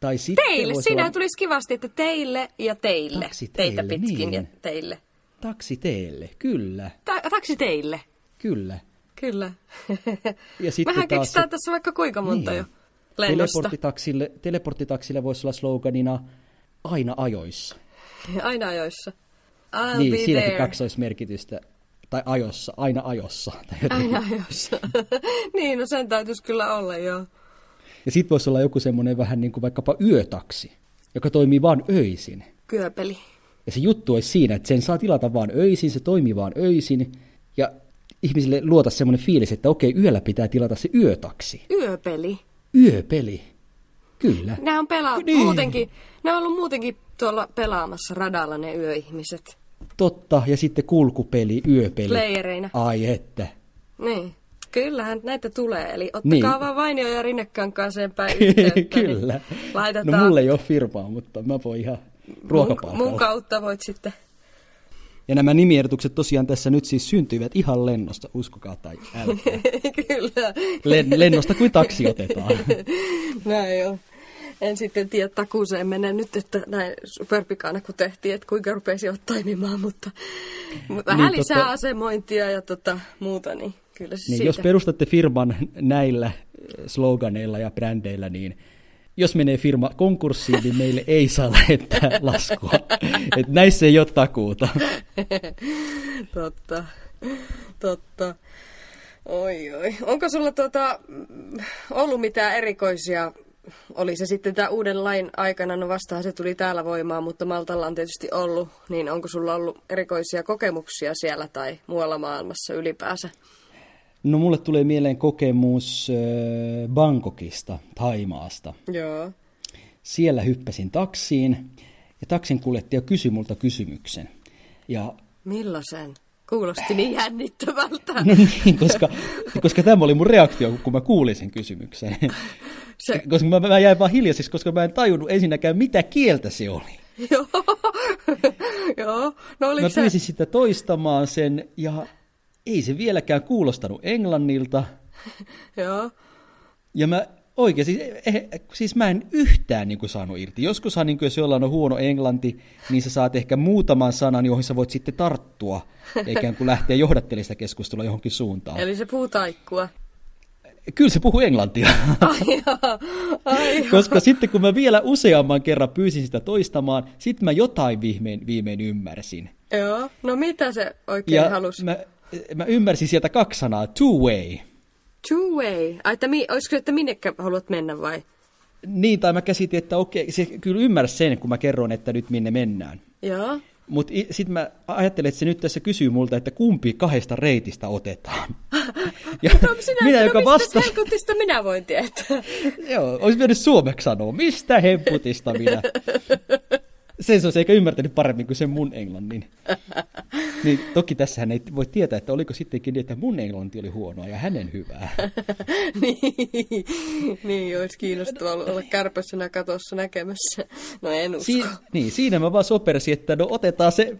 Speaker 1: Tai sitten
Speaker 2: Teille. Siinä
Speaker 1: olla
Speaker 2: tulisi kivasti, että teille ja teille.
Speaker 1: Taksi
Speaker 2: Teitä
Speaker 1: teille,
Speaker 2: pitkin
Speaker 1: niin.
Speaker 2: ja teille.
Speaker 1: taksi teille. Kyllä,
Speaker 2: Ta- taksi teille.
Speaker 1: kyllä.
Speaker 2: Kyllä.
Speaker 1: Ja sitten
Speaker 2: Mehän
Speaker 1: taas
Speaker 2: keksitään tässä vaikka kuinka monta
Speaker 1: Niin.
Speaker 2: jo lennosta.
Speaker 1: Teleporttitaksille, teleporttitaksille voisi olla sloganina aina ajoissa.
Speaker 2: Aina ajoissa. I'll
Speaker 1: niin,
Speaker 2: be
Speaker 1: siinäkin
Speaker 2: there.
Speaker 1: kaksoismerkitystä. Tai ajossa, aina ajossa. Tai jotenkin.
Speaker 2: Aina ajoissa. niin, no sen täytyisi kyllä olla, joo.
Speaker 1: Ja sitten voisi olla joku semmoinen vähän niin kuin vaikkapa yötaksi, joka toimii vaan öisin.
Speaker 2: Kyöpeli.
Speaker 1: Ja se juttu olisi siinä, että sen saa tilata vaan öisin, se toimii vaan öisin. Ja ihmisille luota semmoinen fiilis, että okei, yöllä pitää tilata se yötaksi.
Speaker 2: Yöpeli.
Speaker 1: Yöpeli. Kyllä.
Speaker 2: Nämä on pela-
Speaker 1: Niin.
Speaker 2: muutenkin, ne on ollut muutenkin tuolla pelaamassa radalla ne yöihmiset.
Speaker 1: Totta, ja sitten kulkupeli, yöpeli.
Speaker 2: Playereinä.
Speaker 1: Ai että.
Speaker 2: Niin. Kyllähän näitä tulee, eli ottakaa
Speaker 1: Niin.
Speaker 2: vaan Vainio ja Rinnekankaaseen päin yhteyttä.
Speaker 1: Kyllä.
Speaker 2: Niin laitetaan
Speaker 1: No mulla ei ole firmaa, mutta mä voin ihan
Speaker 2: mun,
Speaker 1: ruokapalkalla.
Speaker 2: mun kautta voit sitten
Speaker 1: Ja nämä nimiertukset tosiaan tässä nyt siis syntyivät ihan lennosta, uskokaa tai älkää.
Speaker 2: Kyllä.
Speaker 1: Len, lennosta kuin taksi otetaan.
Speaker 2: Näin on. En sitten tiedä takuuseen mene nyt, että näin superpikana kun tehtiin, että kuinka rupesivat toimimaan, mutta vähän
Speaker 1: Niin,
Speaker 2: lisää
Speaker 1: totta-
Speaker 2: asemointia ja tota, muuta, niin kyllä se
Speaker 1: Niin
Speaker 2: siitä.
Speaker 1: jos perustatte firman näillä eh, sloganeilla ja brändeillä, niin jos menee firma konkurssiin, niin meille ei saa lähettää laskua. Et näissä ei ole takuuta.
Speaker 2: Totta, totta. Oi, oi. Onko sulla tuota, ollut mitään erikoisia, oli se sitten tämä uuden lain aikana, no vastahan se tuli täällä voimaan, mutta Maltalla on tietysti ollut, niin onko sulla ollut erikoisia kokemuksia siellä tai muualla maailmassa ylipäänsä?
Speaker 1: No mulle tulee mieleen kokemus äh, Bangkokista, Taimaasta.
Speaker 2: Joo.
Speaker 1: Siellä hyppäsin taksiin ja taksin kuljettaja kysyi multa kysymyksen. Ja
Speaker 2: Millaisen? Kuulosti niin jännittävältä.
Speaker 1: no niin, koska, koska tämä oli mun reaktio, kun mä kuulin sen kysymyksen.
Speaker 2: Se,
Speaker 1: Koska mä, mä jäin vaan hiljaisiksi, koska mä en tajunnut ensinnäkään, mitä kieltä se oli.
Speaker 2: joo. joo. No oliko
Speaker 1: Mä
Speaker 2: se...
Speaker 1: pyysin sitä toistamaan sen, ja ei se vieläkään kuulostanut englannilta.
Speaker 2: Joo.
Speaker 1: Ja mä oikein, siis, eh, siis mä en yhtään niin kuin, saanut irti. Joskushan, niin kuin, jos jollain on huono englanti, niin sä saat ehkä muutaman sanan, johon sä voit sitten tarttua, eikä kuin lähteä johdattelista keskustelua johonkin suuntaan.
Speaker 2: Eli se puutaikkua.
Speaker 1: Kyllä se puhuu englantia.
Speaker 2: Ai joo. Ai joo.
Speaker 1: Koska sitten kun mä vielä useamman kerran pyysin sitä toistamaan, sitten mä jotain viimein, viimein ymmärsin.
Speaker 2: Joo. No mitä se oikein
Speaker 1: Ja
Speaker 2: halusi?
Speaker 1: mä, mä ymmärsin sieltä kaksi sanaa, two way.
Speaker 2: Two way. Ai, että mi, olisiko, että minnekä haluat mennä vai?
Speaker 1: Niin, tai mä käsitin, että okei, se kyllä ymmärsi sen, kun mä kerron, että nyt minne mennään.
Speaker 2: Joo.
Speaker 1: Mutta sitten mä ajattelin, että se nyt tässä kysyy multa, että kumpi kahdesta reitistä otetaan. Ja
Speaker 2: No, sinä,
Speaker 1: minä,
Speaker 2: no,
Speaker 1: joka
Speaker 2: mistä
Speaker 1: vastasi,
Speaker 2: helkutista minä voin tietää?
Speaker 1: joo, olisi mennyt suomeksi sanoa, mistä hemputista minä. Sen se olisi eikä ymmärtänyt paremmin kuin sen mun englannin. Niin toki tässähän ei voi tietää, että oliko sittenkin niin, että mun englanti oli huonoa ja hänen hyvää.
Speaker 2: niin, niin, olisi kiinnostavaa olla kärpäsenä katossa näkemässä. No en usko.
Speaker 1: Si- niin, siinä mä vaan sopersin, että no otetaan se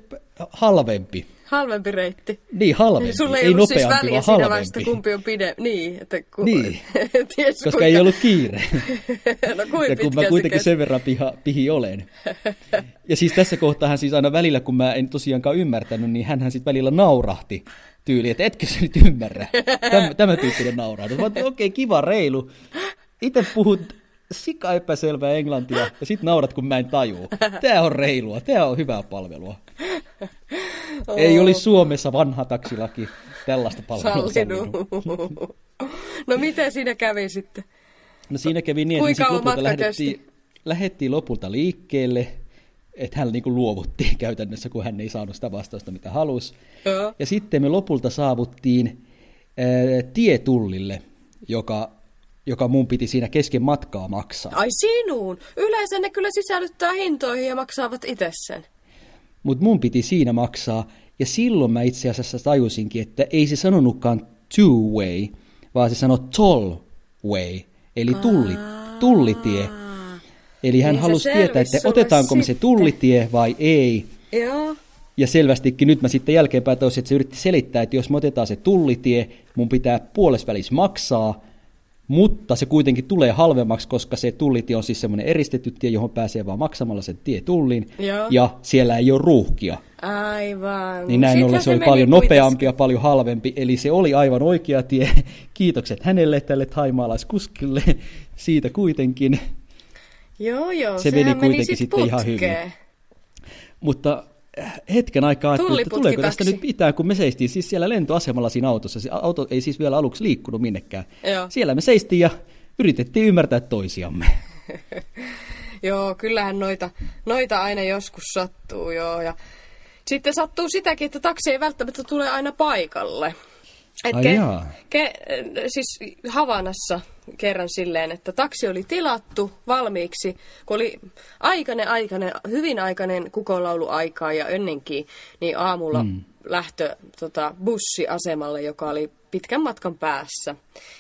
Speaker 1: halvempi.
Speaker 2: Halvempi reitti.
Speaker 1: Niin, halvempi.
Speaker 2: Sulla ei,
Speaker 1: ei
Speaker 2: ollut siis väliä siinä vaiheessa, kumpi on pide. Niin, että ku...
Speaker 1: Niin.
Speaker 2: Ties,
Speaker 1: Koska ei ollut kiire.
Speaker 2: no kuin
Speaker 1: ja kun mä kuitenkin sen verran piha, pihi olen. Ja siis tässä kohtaa hän siis aina välillä, kun mä en tosiaankaan ymmärtänyt, niin hän sitten välillä naurahti tyyli, että etkö sä nyt ymmärrä. Tämä, tämä tyyppinen naurahdus. Mä okei, okay, kiva, reilu. Itse puhut sika epäselvää englantia ja sit naurat, kun mä en tajuu. Tää on reilua, tää on hyvää palvelua. Ei olisi Suomessa vanha taksilaki tällaista palvelua sallinut.
Speaker 2: no miten siinä kävi sitten?
Speaker 1: No siinä kävi niin,
Speaker 2: Kuinka
Speaker 1: että lopulta lähdettiin, lähdettiin lopulta liikkeelle, että hän niin kuin luovutti käytännössä, kun hän ei saanut sitä vastausta, mitä halusi.
Speaker 2: Joo.
Speaker 1: Ja sitten me lopulta saavuttiin ää, tietullille, joka, joka mun piti siinä kesken matkaa maksaa.
Speaker 2: Ai sinuun. Yleensä ne kyllä sisällyttää hintoihin ja maksavat itse sen.
Speaker 1: Mutta mun piti siinä maksaa, ja silloin mä itse asiassa tajusinkin, että ei se sanonutkaan two way, vaan se sanoi toll way, eli tulli, tullitie. Eli hän
Speaker 2: Niin
Speaker 1: halusi tietää, että otetaanko me se tullitie vai ei.
Speaker 2: Joo.
Speaker 1: Ja selvästikin nyt mä sitten jälkeenpäin toisin, että se yritti selittää, että jos me otetaan se tullitie, mun pitää puolesvälis maksaa, mutta se kuitenkin tulee halvemmaksi, koska se tullitie on siis semmoinen eristetty tie, johon pääsee vaan maksamalla sen tietullin,
Speaker 2: Joo.
Speaker 1: ja siellä ei ole ruuhkia.
Speaker 2: Aivan.
Speaker 1: Niin näin ollen se oli
Speaker 2: meni
Speaker 1: paljon
Speaker 2: kuitenkin.
Speaker 1: nopeampi ja paljon halvempi, eli se oli aivan oikea tie. Kiitokset hänelle, tälle thaimaalaiskuskille, siitä kuitenkin.
Speaker 2: Joo, joo.
Speaker 1: Se meni kuitenkin
Speaker 2: sit
Speaker 1: sitten ihan hyvin. Mutta hetken aikaa ajattelin, että tuleeko tästä nyt mitään, kun me seistiin siis siellä lentoasemalla siinä autossa. Se auto ei siis vielä aluksi liikkunut minnekään.
Speaker 2: Joo.
Speaker 1: Siellä me seistiin ja yritettiin ymmärtää toisiamme.
Speaker 2: Joo, kyllähän noita, noita aina joskus sattuu, joo. Ja sitten sattuu sitäkin, että taksi ei välttämättä tule aina paikalle. Et
Speaker 1: Ai jaa.
Speaker 2: ke, siis Havanassa kerran silleen, että taksi oli tilattu valmiiksi, kun oli aikainen, aikainen, hyvin aikainen kukonlauluaikaa ja ennenkin, niin aamulla mm. lähtö tota, bussiasemalle, joka oli pitkän matkan päässä.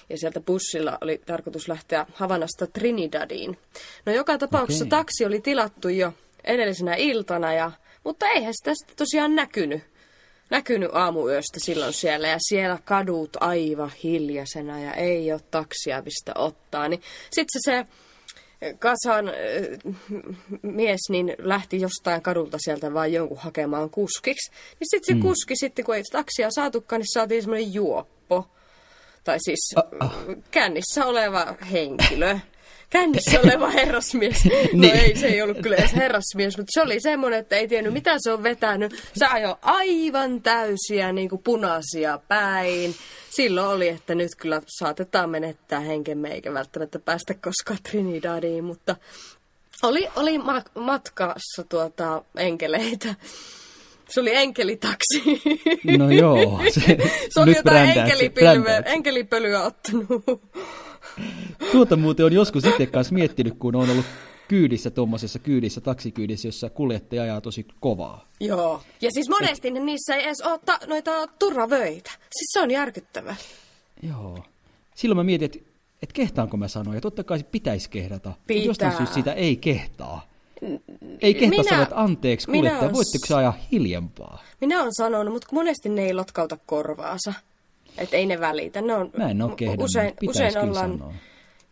Speaker 2: Ja sieltä bussilla oli tarkoitus lähteä Havanasta Trinidadiin. No joka tapauksessa
Speaker 1: Okei.
Speaker 2: taksi oli tilattu jo edellisenä iltana, ja, mutta eihän sitä sitten tosiaan näkynyt näkynyt aamuyöstä silloin siellä ja siellä kadut aivan hiljaisena ja ei ole taksia mistä ottaa. Niin sitten se, se kasan mies niin lähti jostain kadulta sieltä vaan jonkun hakemaan kuskiksi. Niin sitten se mm. kuski sitten, kun ei taksia saatukaan, niin saatiin semmoinen juoppo. Tai siis uh, uh. kännissä oleva henkilö kännissä oleva herrasmies. No niin. ei, se ei ollut kyllä edes herrasmies, mutta se oli semmoinen, että ei tiennyt mitä se on vetänyt. Se ajoi aivan täysiä niin kuin punaisia päin. Silloin oli, että nyt kyllä saatetaan menettää henkemme eikä välttämättä päästä koskaan Trinidadiin, mutta oli, oli ma- matkassa tuota enkeleitä. Se oli enkelitaksi.
Speaker 1: No joo.
Speaker 2: Se, se oli jotain enkelipilveä, enkelipölyä ottanut.
Speaker 1: Tuota muuten on joskus itse kanssa miettinyt, kun on ollut kyydissä, tuommoisessa kyydissä, taksikyydissä, jossa kuljettaja ajaa tosi kovaa.
Speaker 2: Joo. Ja siis monesti Et... niissä ei edes ole ta- noita turvavöitä. Siis se on järkyttävä.
Speaker 1: Joo. Silloin mä mietin, että et kehtaanko mä sanoin, ja totta kai pitäisi kehdata.
Speaker 2: Pitää. Mutta
Speaker 1: jostain syystä sitä ei kehtaa. Ei kehtaa minä, sanoa, että anteeksi kuljettaja, voitteko sä ajaa hiljempaa?
Speaker 2: Minä olen sanonut, mutta monesti ne ei lotkauta korvaansa. Että ei ne välitä. Ne on,
Speaker 1: Mä en ole kehdannut,
Speaker 2: usein, usein ollaan
Speaker 1: sanoa.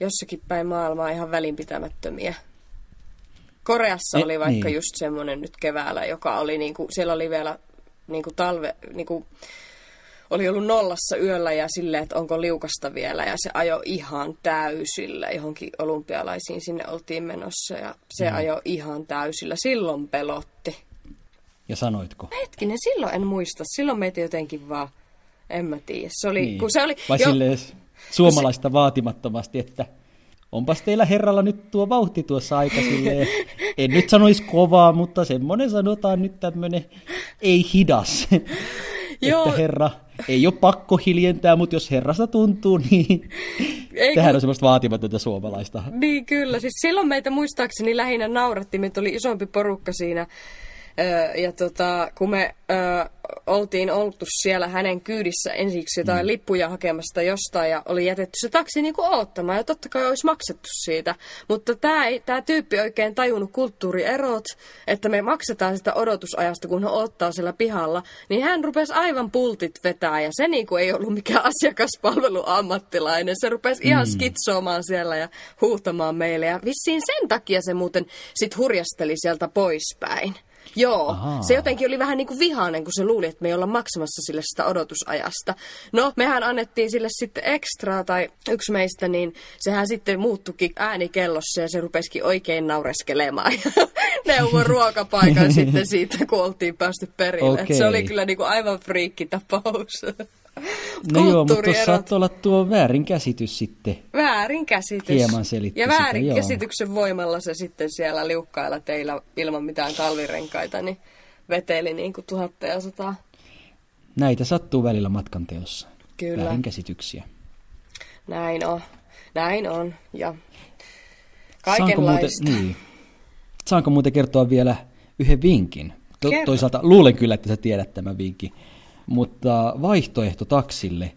Speaker 2: jossakin päin maailmaa ihan välinpitämättömiä. Koreassa e, oli vaikka niin. just semmoinen nyt keväällä, joka oli niinku, siellä oli vielä niinku talve, niinku, oli ollut nollassa yöllä ja silleen, että onko liukasta vielä. Ja se ajo ihan täysillä johonkin olympialaisiin sinne oltiin menossa ja se mm. ajo ihan täysillä. Silloin pelotti.
Speaker 1: Ja sanoitko?
Speaker 2: Hetkinen, silloin en muista. Silloin meitä jotenkin vaan en mä tiedä. Se oli, niin. kun se oli,
Speaker 1: Vai jo, silleen suomalaista se... vaatimattomasti, että onpas teillä herralla nyt tuo vauhti tuossa aika silleen, en nyt sanoisi kovaa, mutta semmoinen sanotaan nyt tämmöinen ei hidas. Joo. että herra, ei ole pakko hiljentää, mutta jos herrasta tuntuu, niin ei, kun... on semmoista vaatimatonta suomalaista.
Speaker 2: Niin kyllä, siis silloin meitä muistaakseni lähinnä nauratti, meitä oli isompi porukka siinä ja tota, kun me ö, oltiin oltu siellä hänen kyydissä ensiksi jotain mm. lippuja hakemasta jostain ja oli jätetty se taksi niin kuin oottamaan ja totta kai olisi maksettu siitä. Mutta tämä, tyyppi oikein tajunnut kulttuurierot, että me maksetaan sitä odotusajasta, kun hän ottaa siellä pihalla, niin hän rupesi aivan pultit vetää ja se niin kuin ei ollut mikään asiakaspalveluammattilainen. Se rupesi mm. ihan skitsoamaan siellä ja huutamaan meille ja vissiin sen takia se muuten sit hurjasteli sieltä poispäin. Joo, Ahaa. se jotenkin oli vähän niin kuin vihainen, kun se luuli, että me ei olla maksamassa sille sitä odotusajasta. No, mehän annettiin sille sitten ekstraa, tai yksi meistä, niin sehän sitten muuttukin äänikellossa ja se rupesikin oikein naureskelemaan ja neuvoi ruokapaikan sitten siitä, kun oltiin päästy perille. Okay. se oli kyllä niin kuin aivan friikkitapaus.
Speaker 1: No joo, mutta tuossa saattoi olla tuo väärinkäsitys sitten.
Speaker 2: Väärinkäsitys.
Speaker 1: Hieman selitti
Speaker 2: Ja väärinkäsityksen voimalla se sitten siellä liukkailla teillä ilman mitään talvirenkaita, niin veteli niin kuin tuhatta ja sata.
Speaker 1: Näitä sattuu välillä matkan teossa.
Speaker 2: Kyllä.
Speaker 1: Väärinkäsityksiä.
Speaker 2: Näin on. Näin on. Ja kaikenlaista.
Speaker 1: Saanko muuten, niin. Saanko muuten kertoa vielä yhden vinkin? To, toisaalta luulen kyllä, että sä tiedät tämän vinkin mutta vaihtoehto taksille,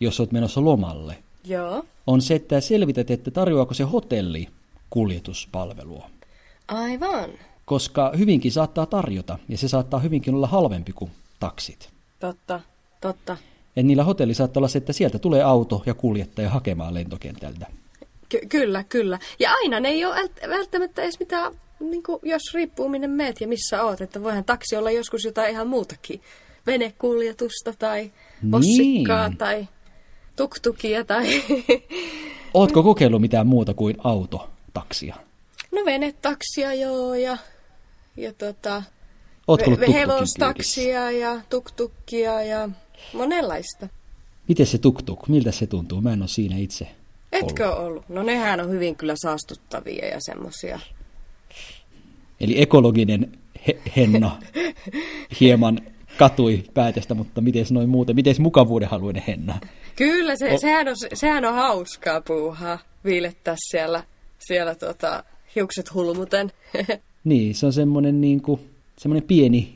Speaker 1: jos olet menossa lomalle,
Speaker 2: Joo.
Speaker 1: on se, että selvität, että tarjoako se hotelli kuljetuspalvelua.
Speaker 2: Aivan.
Speaker 1: Koska hyvinkin saattaa tarjota, ja se saattaa hyvinkin olla halvempi kuin taksit.
Speaker 2: Totta, totta.
Speaker 1: Et niillä hotelli saattaa olla se, että sieltä tulee auto ja kuljettaja hakemaan lentokentältä.
Speaker 2: Ky- kyllä, kyllä. Ja aina ne ei ole välttämättä edes mitään, niin kuin, jos riippuu minne meet ja missä oot. Että voihan taksi olla joskus jotain ihan muutakin venekuljetusta tai possikkaa niin. tai tuktukia tai...
Speaker 1: Ootko kokeillut mitään muuta kuin autotaksia?
Speaker 2: No venetaksia joo ja, ja tota,
Speaker 1: Ootko ve-
Speaker 2: hevostaksia ja tuktukkia ja monenlaista.
Speaker 1: Miten se tuktuk, miltä se tuntuu? Mä en ole siinä itse
Speaker 2: Etkö ollut? ollut? No nehän on hyvin kyllä saastuttavia ja semmosia.
Speaker 1: Eli ekologinen he- henna hieman katui päätöstä, mutta miten noin muuten, miten mukavuuden haluinen Henna?
Speaker 2: Kyllä, se, o- sehän, on, sehän on hauskaa puuhaa viilettää siellä, siellä tota, hiukset hulmuten.
Speaker 1: niin, se on semmoinen, niin kuin, semmoinen pieni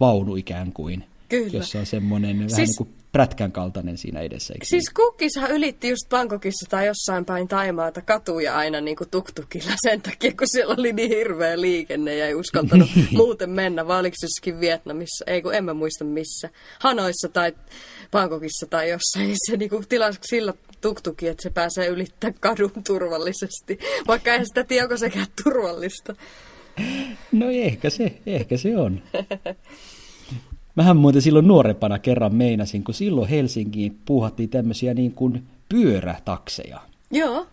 Speaker 1: vaunu ikään kuin.
Speaker 2: Kyllä.
Speaker 1: Jossa on semmoinen siis, vähän niin kuin prätkän kaltainen siinä edessä. Eikö
Speaker 2: Siis kukkishan ylitti just Bangkokissa tai jossain päin Taimaata katuja aina niin kuin tuktukilla sen takia, kun siellä oli niin hirveä liikenne ja ei uskaltanut niin. muuten mennä, vaan oliko jossakin Vietnamissa, ei kun en mä muista missä, Hanoissa tai Bangkokissa tai jossain, niin se niin kuin tilasi sillä tuktuki, että se pääsee ylittämään kadun turvallisesti, vaikka ei sitä tiedä, onko sekään turvallista.
Speaker 1: No ehkä se, ehkä se on. Mähän muuten silloin nuorempana kerran meinasin, kun silloin Helsinkiin puuhattiin tämmöisiä niin kuin pyörätakseja.
Speaker 2: Joo.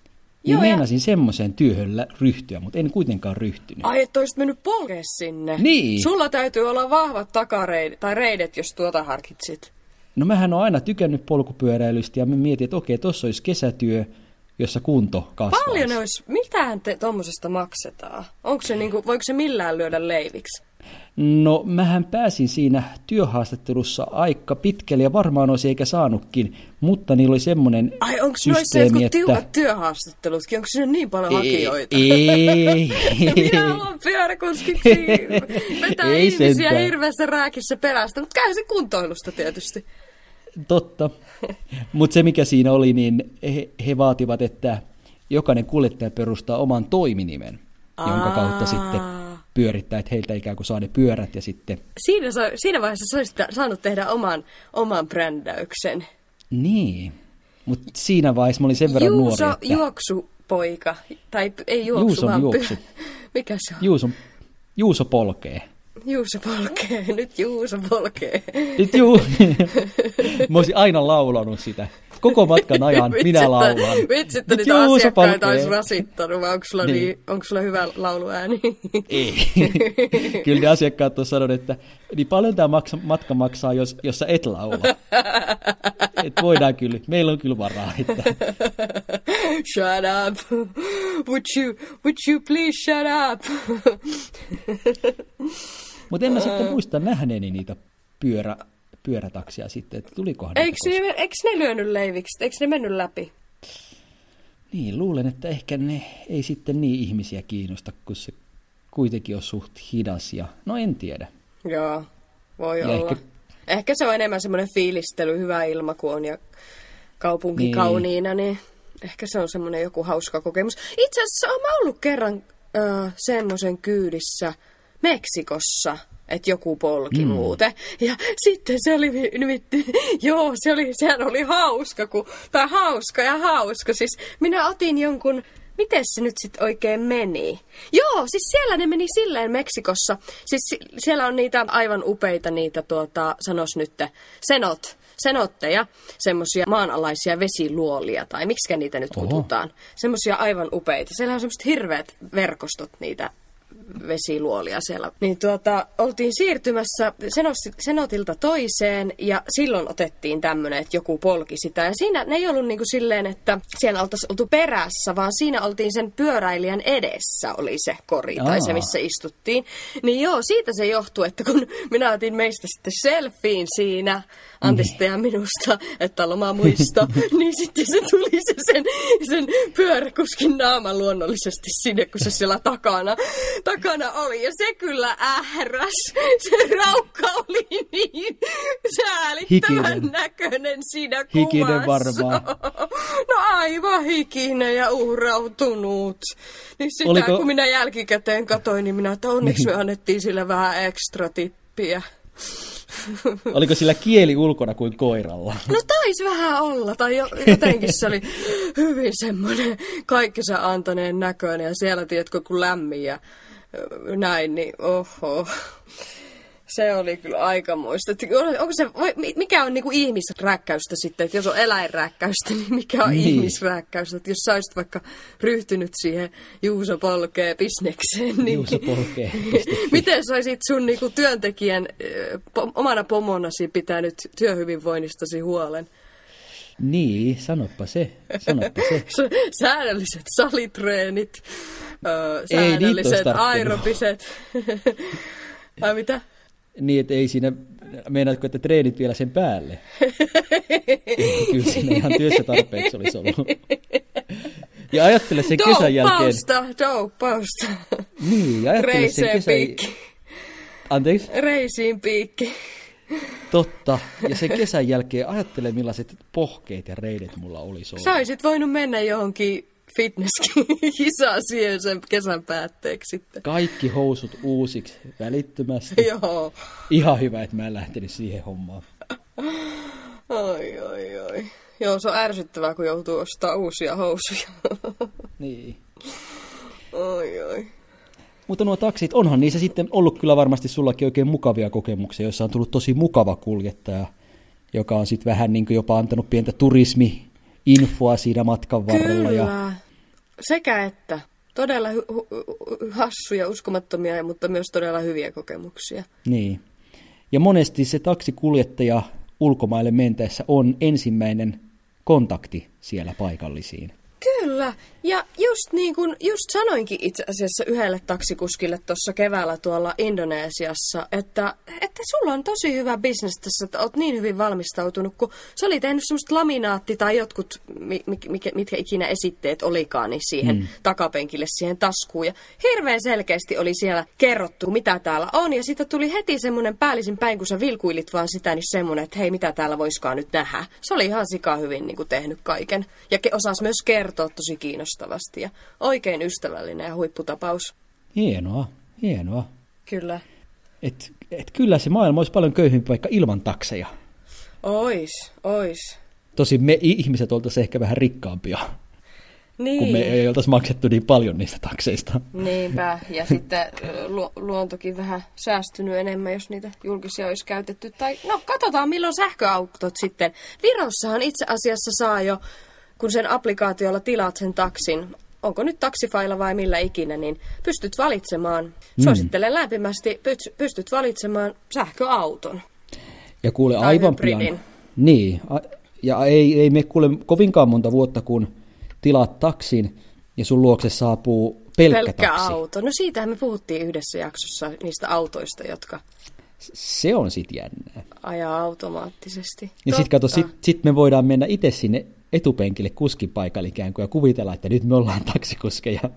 Speaker 1: Niin
Speaker 2: Joo,
Speaker 1: meinasin semmoiseen työhön ryhtyä, mutta en kuitenkaan ryhtynyt.
Speaker 2: Ai, että olisit mennyt polkea sinne.
Speaker 1: Niin.
Speaker 2: Sulla täytyy olla vahvat takareidet, tai reidet, jos tuota harkitsit.
Speaker 1: No mähän on aina tykännyt polkupyöräilystä ja mä mietin, että okei, tuossa olisi kesätyö, jossa kunto kasvaisi.
Speaker 2: Paljon ne olisi, mitähän te tuommoisesta maksetaan? Onko se niinku, voiko se millään lyödä leiviksi?
Speaker 1: No, mähän pääsin siinä työhaastattelussa aika pitkälle ja varmaan olisi eikä saanutkin, mutta niillä oli semmoinen
Speaker 2: Ai, onko noissa
Speaker 1: systeemi,
Speaker 2: jotkut tiukat työhaastattelutkin? Onko sinne niin paljon hakijoita?
Speaker 1: Ei,
Speaker 2: Minä haluan pyöräkuskiksi vetää
Speaker 1: Ei
Speaker 2: ihmisiä
Speaker 1: sentään.
Speaker 2: hirveässä rääkissä perästä, mutta käy se kuntoilusta tietysti.
Speaker 1: Totta. Mutta se mikä siinä oli, niin he, he vaativat, että jokainen kuljettaja perustaa oman toiminimen, jonka kautta
Speaker 2: Aa.
Speaker 1: sitten pyörittää, että heiltä ikään kuin saa ne pyörät ja sitten...
Speaker 2: Siinä, sa- siinä vaiheessa sä olisit saanut tehdä oman, oman brändäyksen.
Speaker 1: Niin. Mutta siinä vaiheessa mä olin sen verran
Speaker 2: Juuso
Speaker 1: nuori, että...
Speaker 2: juoksupoika. Tai ei juoksu,
Speaker 1: Juuson
Speaker 2: vaan py-
Speaker 1: juoksu.
Speaker 2: Mikä se on?
Speaker 1: Juuso, Juuso polkee.
Speaker 2: Juuso polkee. Nyt Juuso polkee.
Speaker 1: Nyt juu. mä olisin aina laulanut sitä. Koko matkan ajan
Speaker 2: Vitsi,
Speaker 1: minä laulan.
Speaker 2: Vitsi, että niitä
Speaker 1: Juuso
Speaker 2: asiakkaita
Speaker 1: polkee.
Speaker 2: olisi rasittanut, vai onko sulla,
Speaker 1: Niin.
Speaker 2: niin. onko sulla hyvä lauluääni?
Speaker 1: Ei. Kyllä ne asiakkaat on sanonut, että niin paljon tämä maksa, matka maksaa, jos, jos sä et laula. Et voidaan kyllä, meillä on kyllä varaa. Että.
Speaker 2: shut up. Would you, would you please shut up?
Speaker 1: Mutta en mä sitten muista nähneeni niitä pyörä, pyörätaksia sitten, että tulikohan
Speaker 2: Eikö ne, eikö ne lyönyt leiviksi? Eikö ne mennyt läpi?
Speaker 1: Niin, luulen, että ehkä ne ei sitten niin ihmisiä kiinnosta, kun se kuitenkin on suht hidas ja no en tiedä.
Speaker 2: Joo, voi
Speaker 1: Ja
Speaker 2: olla.
Speaker 1: ehkä-
Speaker 2: Ehkä... se on enemmän semmoinen fiilistely, hyvä ilma kun on ja kaupunki
Speaker 1: Niin.
Speaker 2: niin. kauniina, niin ehkä se on semmoinen joku hauska kokemus. Itse asiassa olen ollut kerran äh, semmoisen kyydissä Meksikossa, että joku polki mm. muuten. Ja sitten se oli nimittäin, joo, se oli, sehän oli hauska, kun, tai hauska ja hauska. Siis minä otin jonkun, miten se nyt sitten oikein meni? Joo, siis siellä ne meni silleen Meksikossa. Siis si- siellä on niitä aivan upeita niitä, tuota, sanos nyt, senot, senotteja, semmoisia maanalaisia vesiluolia, tai miksi niitä nyt
Speaker 1: Oho.
Speaker 2: kutsutaan. Semmoisia aivan upeita. Siellä on semmoiset hirveät verkostot niitä vesiluolia siellä. Niin tuota, oltiin siirtymässä senotilta toiseen ja silloin otettiin tämmönen, että joku polki sitä. Ja siinä ne ei ollut niinku silleen, että siellä oltaisiin oltu perässä, vaan siinä oltiin sen pyöräilijän edessä oli se kori tai se, missä istuttiin. Niin joo, siitä se johtuu, että kun minä otin meistä sitten selfiin siinä, Antista ja minusta, että loma muisto, niin sitten se tuli se sen, sen pyöräkuskin naama luonnollisesti sinne, kun se siellä takana, takana oli. Ja se kyllä ähräs. Se raukka oli niin säälittävän
Speaker 1: Hikinen.
Speaker 2: näköinen siinä kuvassa.
Speaker 1: Hikinen varmaan.
Speaker 2: No aivan hikinen ja uhrautunut. Niin sitä
Speaker 1: Oliko-
Speaker 2: kun minä jälkikäteen katoin, niin minä, että onneksi
Speaker 1: Niin.
Speaker 2: me annettiin sille vähän ekstra tippiä.
Speaker 1: Oliko sillä kieli ulkona kuin koiralla?
Speaker 2: No taisi vähän olla, tai jo- jotenkin se oli hyvin semmoinen kaikkensa antaneen näköinen, ja siellä, tiedätkö, kun lämmin ja näin, niin oho. Se oli kyllä aikamoista. Että on- Onko se, voi- mi- mikä on niinku ihmisräkkäystä sitten, että jos on eläinräkkäystä, niin mikä on
Speaker 1: Niin.
Speaker 2: niin. ihmisräkkäystä? Että jos sä olisit vaikka ryhtynyt siihen Juuso polkee bisnekseen, niin
Speaker 1: Juuso polkee.
Speaker 2: miten sä olisit sun niinku työntekijän omana pomonasi pitänyt työhyvinvoinnistasi huolen?
Speaker 1: Niin, sanoppa se, sanoppa se.
Speaker 2: Säännölliset salitreenit, ö,
Speaker 1: Ei niitä
Speaker 2: säännölliset aerobiset. Ai mitä?
Speaker 1: Niin, että ei siinä, meinaatko, että treenit vielä sen päälle? Kyllä siinä ihan työssä tarpeeksi olisi ollut. Ja ajattele sen kesän jälkeen.
Speaker 2: Douppausta, douppausta.
Speaker 1: Niin, ja ajattele sen
Speaker 2: Reiseen
Speaker 1: kesän...
Speaker 2: piikki.
Speaker 1: Anteeksi?
Speaker 2: Reisiin piikki.
Speaker 1: Totta. Ja sen kesän jälkeen ajattele, millaiset pohkeet ja reidet mulla olisi ollut.
Speaker 2: Sä olisit voinut mennä johonkin fitnesskisaan siihen sen kesän päätteeksi sitten.
Speaker 1: Kaikki housut uusiksi välittömästi.
Speaker 2: Joo.
Speaker 1: Ihan hyvä, että mä en lähtenyt siihen hommaan.
Speaker 2: Oi, oi, oi. Joo, se on ärsyttävää, kun joutuu ostaa uusia housuja.
Speaker 1: Niin.
Speaker 2: oi, oi.
Speaker 1: Mutta nuo taksit, onhan niissä sitten ollut kyllä varmasti sullakin oikein mukavia kokemuksia, joissa on tullut tosi mukava kuljettaja, joka on sitten vähän niin kuin jopa antanut pientä turismi-infoa siinä matkan varrella.
Speaker 2: Kyllä.
Speaker 1: Ja,
Speaker 2: Sekä että. Todella hu- hu- hassuja, uskomattomia, mutta myös todella hyviä kokemuksia.
Speaker 1: niin. ja monesti se taksikuljettaja ulkomaille mentäessä on ensimmäinen kontakti siellä paikallisiin.
Speaker 2: Kyllä, ja just niin kuin just sanoinkin itse asiassa yhdelle taksikuskille tuossa keväällä tuolla Indonesiassa, että, että sulla on tosi hyvä bisnes tässä, että oot niin hyvin valmistautunut, kun se oli tehnyt semmoista laminaatti tai jotkut, mi, mi, mitkä, mitkä ikinä esitteet olikaan, niin siihen mm. takapenkille, siihen taskuun. Ja hirveän selkeästi oli siellä kerrottu, mitä täällä on, ja siitä tuli heti semmoinen päällisin päin, kun sä vilkuilit vaan sitä, niin semmoinen, että hei, mitä täällä voiskaan nyt nähdä. Se oli ihan sika hyvin niin kuin tehnyt kaiken. Ja ke- osasi myös kertoa tosi kiinnostavasti ja oikein ystävällinen ja huipputapaus.
Speaker 1: Hienoa, hienoa.
Speaker 2: Kyllä.
Speaker 1: Et, et kyllä se maailma olisi paljon köyhempi vaikka ilman takseja.
Speaker 2: Ois, ois.
Speaker 1: Tosin me ihmiset oltaisiin ehkä vähän rikkaampia,
Speaker 2: Niin.
Speaker 1: kun me ei oltaisi maksettu niin paljon niistä takseista.
Speaker 2: Niinpä, ja sitten lu- luontokin vähän säästynyt enemmän, jos niitä julkisia olisi käytetty. Tai no, katsotaan milloin sähköautot sitten. Virossahan itse asiassa saa jo, kun sen applikaatiolla tilaat sen taksin, onko nyt taksifailla vai millä ikinä, niin pystyt valitsemaan, suosittelen lämpimästi, py- pystyt valitsemaan sähköauton.
Speaker 1: Ja kuule
Speaker 2: Tai
Speaker 1: aivan pian.
Speaker 2: hybridin.
Speaker 1: Niin, a- ja ei, ei me kuule kovinkaan monta vuotta, kun tilaat taksin ja sun luokse saapuu pelkkä,
Speaker 2: Pelkkä
Speaker 1: taksi.
Speaker 2: auto. No siitähän me puhuttiin yhdessä jaksossa niistä autoista, jotka
Speaker 1: Se on sit jännää.
Speaker 2: ajaa automaattisesti.
Speaker 1: Ja sit kato, sit, sit me voidaan mennä itse sinne etupenkille kuskin paikalle ikään kuin ja kuvitella, että nyt me ollaan taksikuskeja.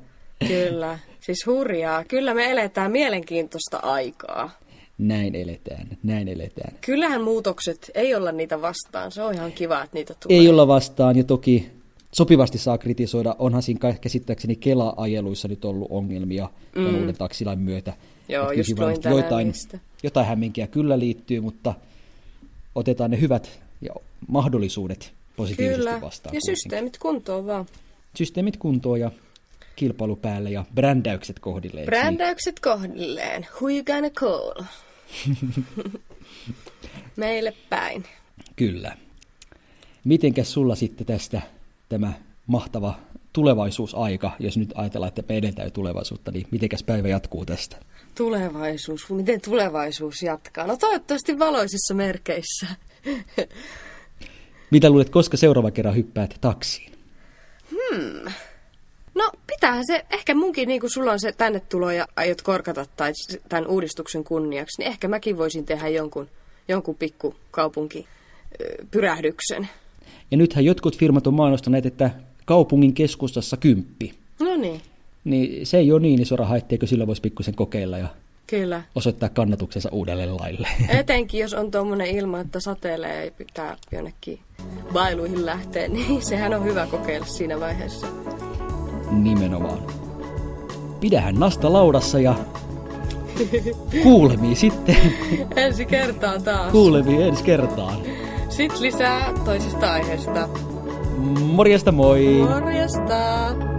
Speaker 2: Kyllä, siis hurjaa. Kyllä me eletään mielenkiintoista aikaa.
Speaker 1: Näin eletään, näin eletään.
Speaker 2: Kyllähän muutokset, ei olla niitä vastaan. Se on ihan kiva, että niitä tulee.
Speaker 1: Ei olla vastaan ja toki sopivasti saa kritisoida. Onhan siinä käsittääkseni Kela-ajeluissa nyt ollut ongelmia mm. tämän uuden taksilain myötä.
Speaker 2: Joo, just luin niistä.
Speaker 1: jotain hämminkiä kyllä liittyy, mutta otetaan ne hyvät ja mahdollisuudet positiivisesti
Speaker 2: Kyllä,
Speaker 1: vastaan.
Speaker 2: ja
Speaker 1: kuitenkin.
Speaker 2: systeemit kuntoon vaan.
Speaker 1: Systeemit kuntoon ja kilpailu päälle ja brändäykset kohdilleen.
Speaker 2: Brändäykset kohdilleen. Who you gonna call? Meille päin.
Speaker 1: Kyllä. Mitenkäs sulla sitten tästä tämä mahtava tulevaisuusaika, jos nyt ajatellaan, että me edeltää tulevaisuutta, niin mitenkäs päivä jatkuu tästä?
Speaker 2: Tulevaisuus. Miten tulevaisuus jatkaa? No toivottavasti valoisissa merkeissä.
Speaker 1: Mitä luulet, koska seuraava kerran hyppäät taksiin?
Speaker 2: No pitäähän se, ehkä munkin niin kuin sulla on se tänne tulo ja aiot korkata tai tämän uudistuksen kunniaksi, niin ehkä mäkin voisin tehdä jonkun, jonkun pikkukaupunki ö, pyrähdyksen.
Speaker 1: Ja nythän jotkut firmat on mainostaneet, että kaupungin keskustassa kymppi.
Speaker 2: No niin,
Speaker 1: Niin se ei ole niin iso raha, etteikö sillä voisi pikkusen kokeilla ja
Speaker 2: kyllä.
Speaker 1: osoittaa kannatuksensa uudelle laille.
Speaker 2: Etenkin jos on tuommoinen ilma, että satelee ja pitää jonnekin bailuihin lähteä, niin sehän on hyvä kokeilla siinä vaiheessa.
Speaker 1: Nimenomaan. Pidähän nasta laudassa ja kuulemiin sitten.
Speaker 2: Ensi kertaa taas.
Speaker 1: Kuulemiin ensi kertaan.
Speaker 2: Sitten lisää toisesta aiheesta.
Speaker 1: Morjesta moi!
Speaker 2: Morjesta!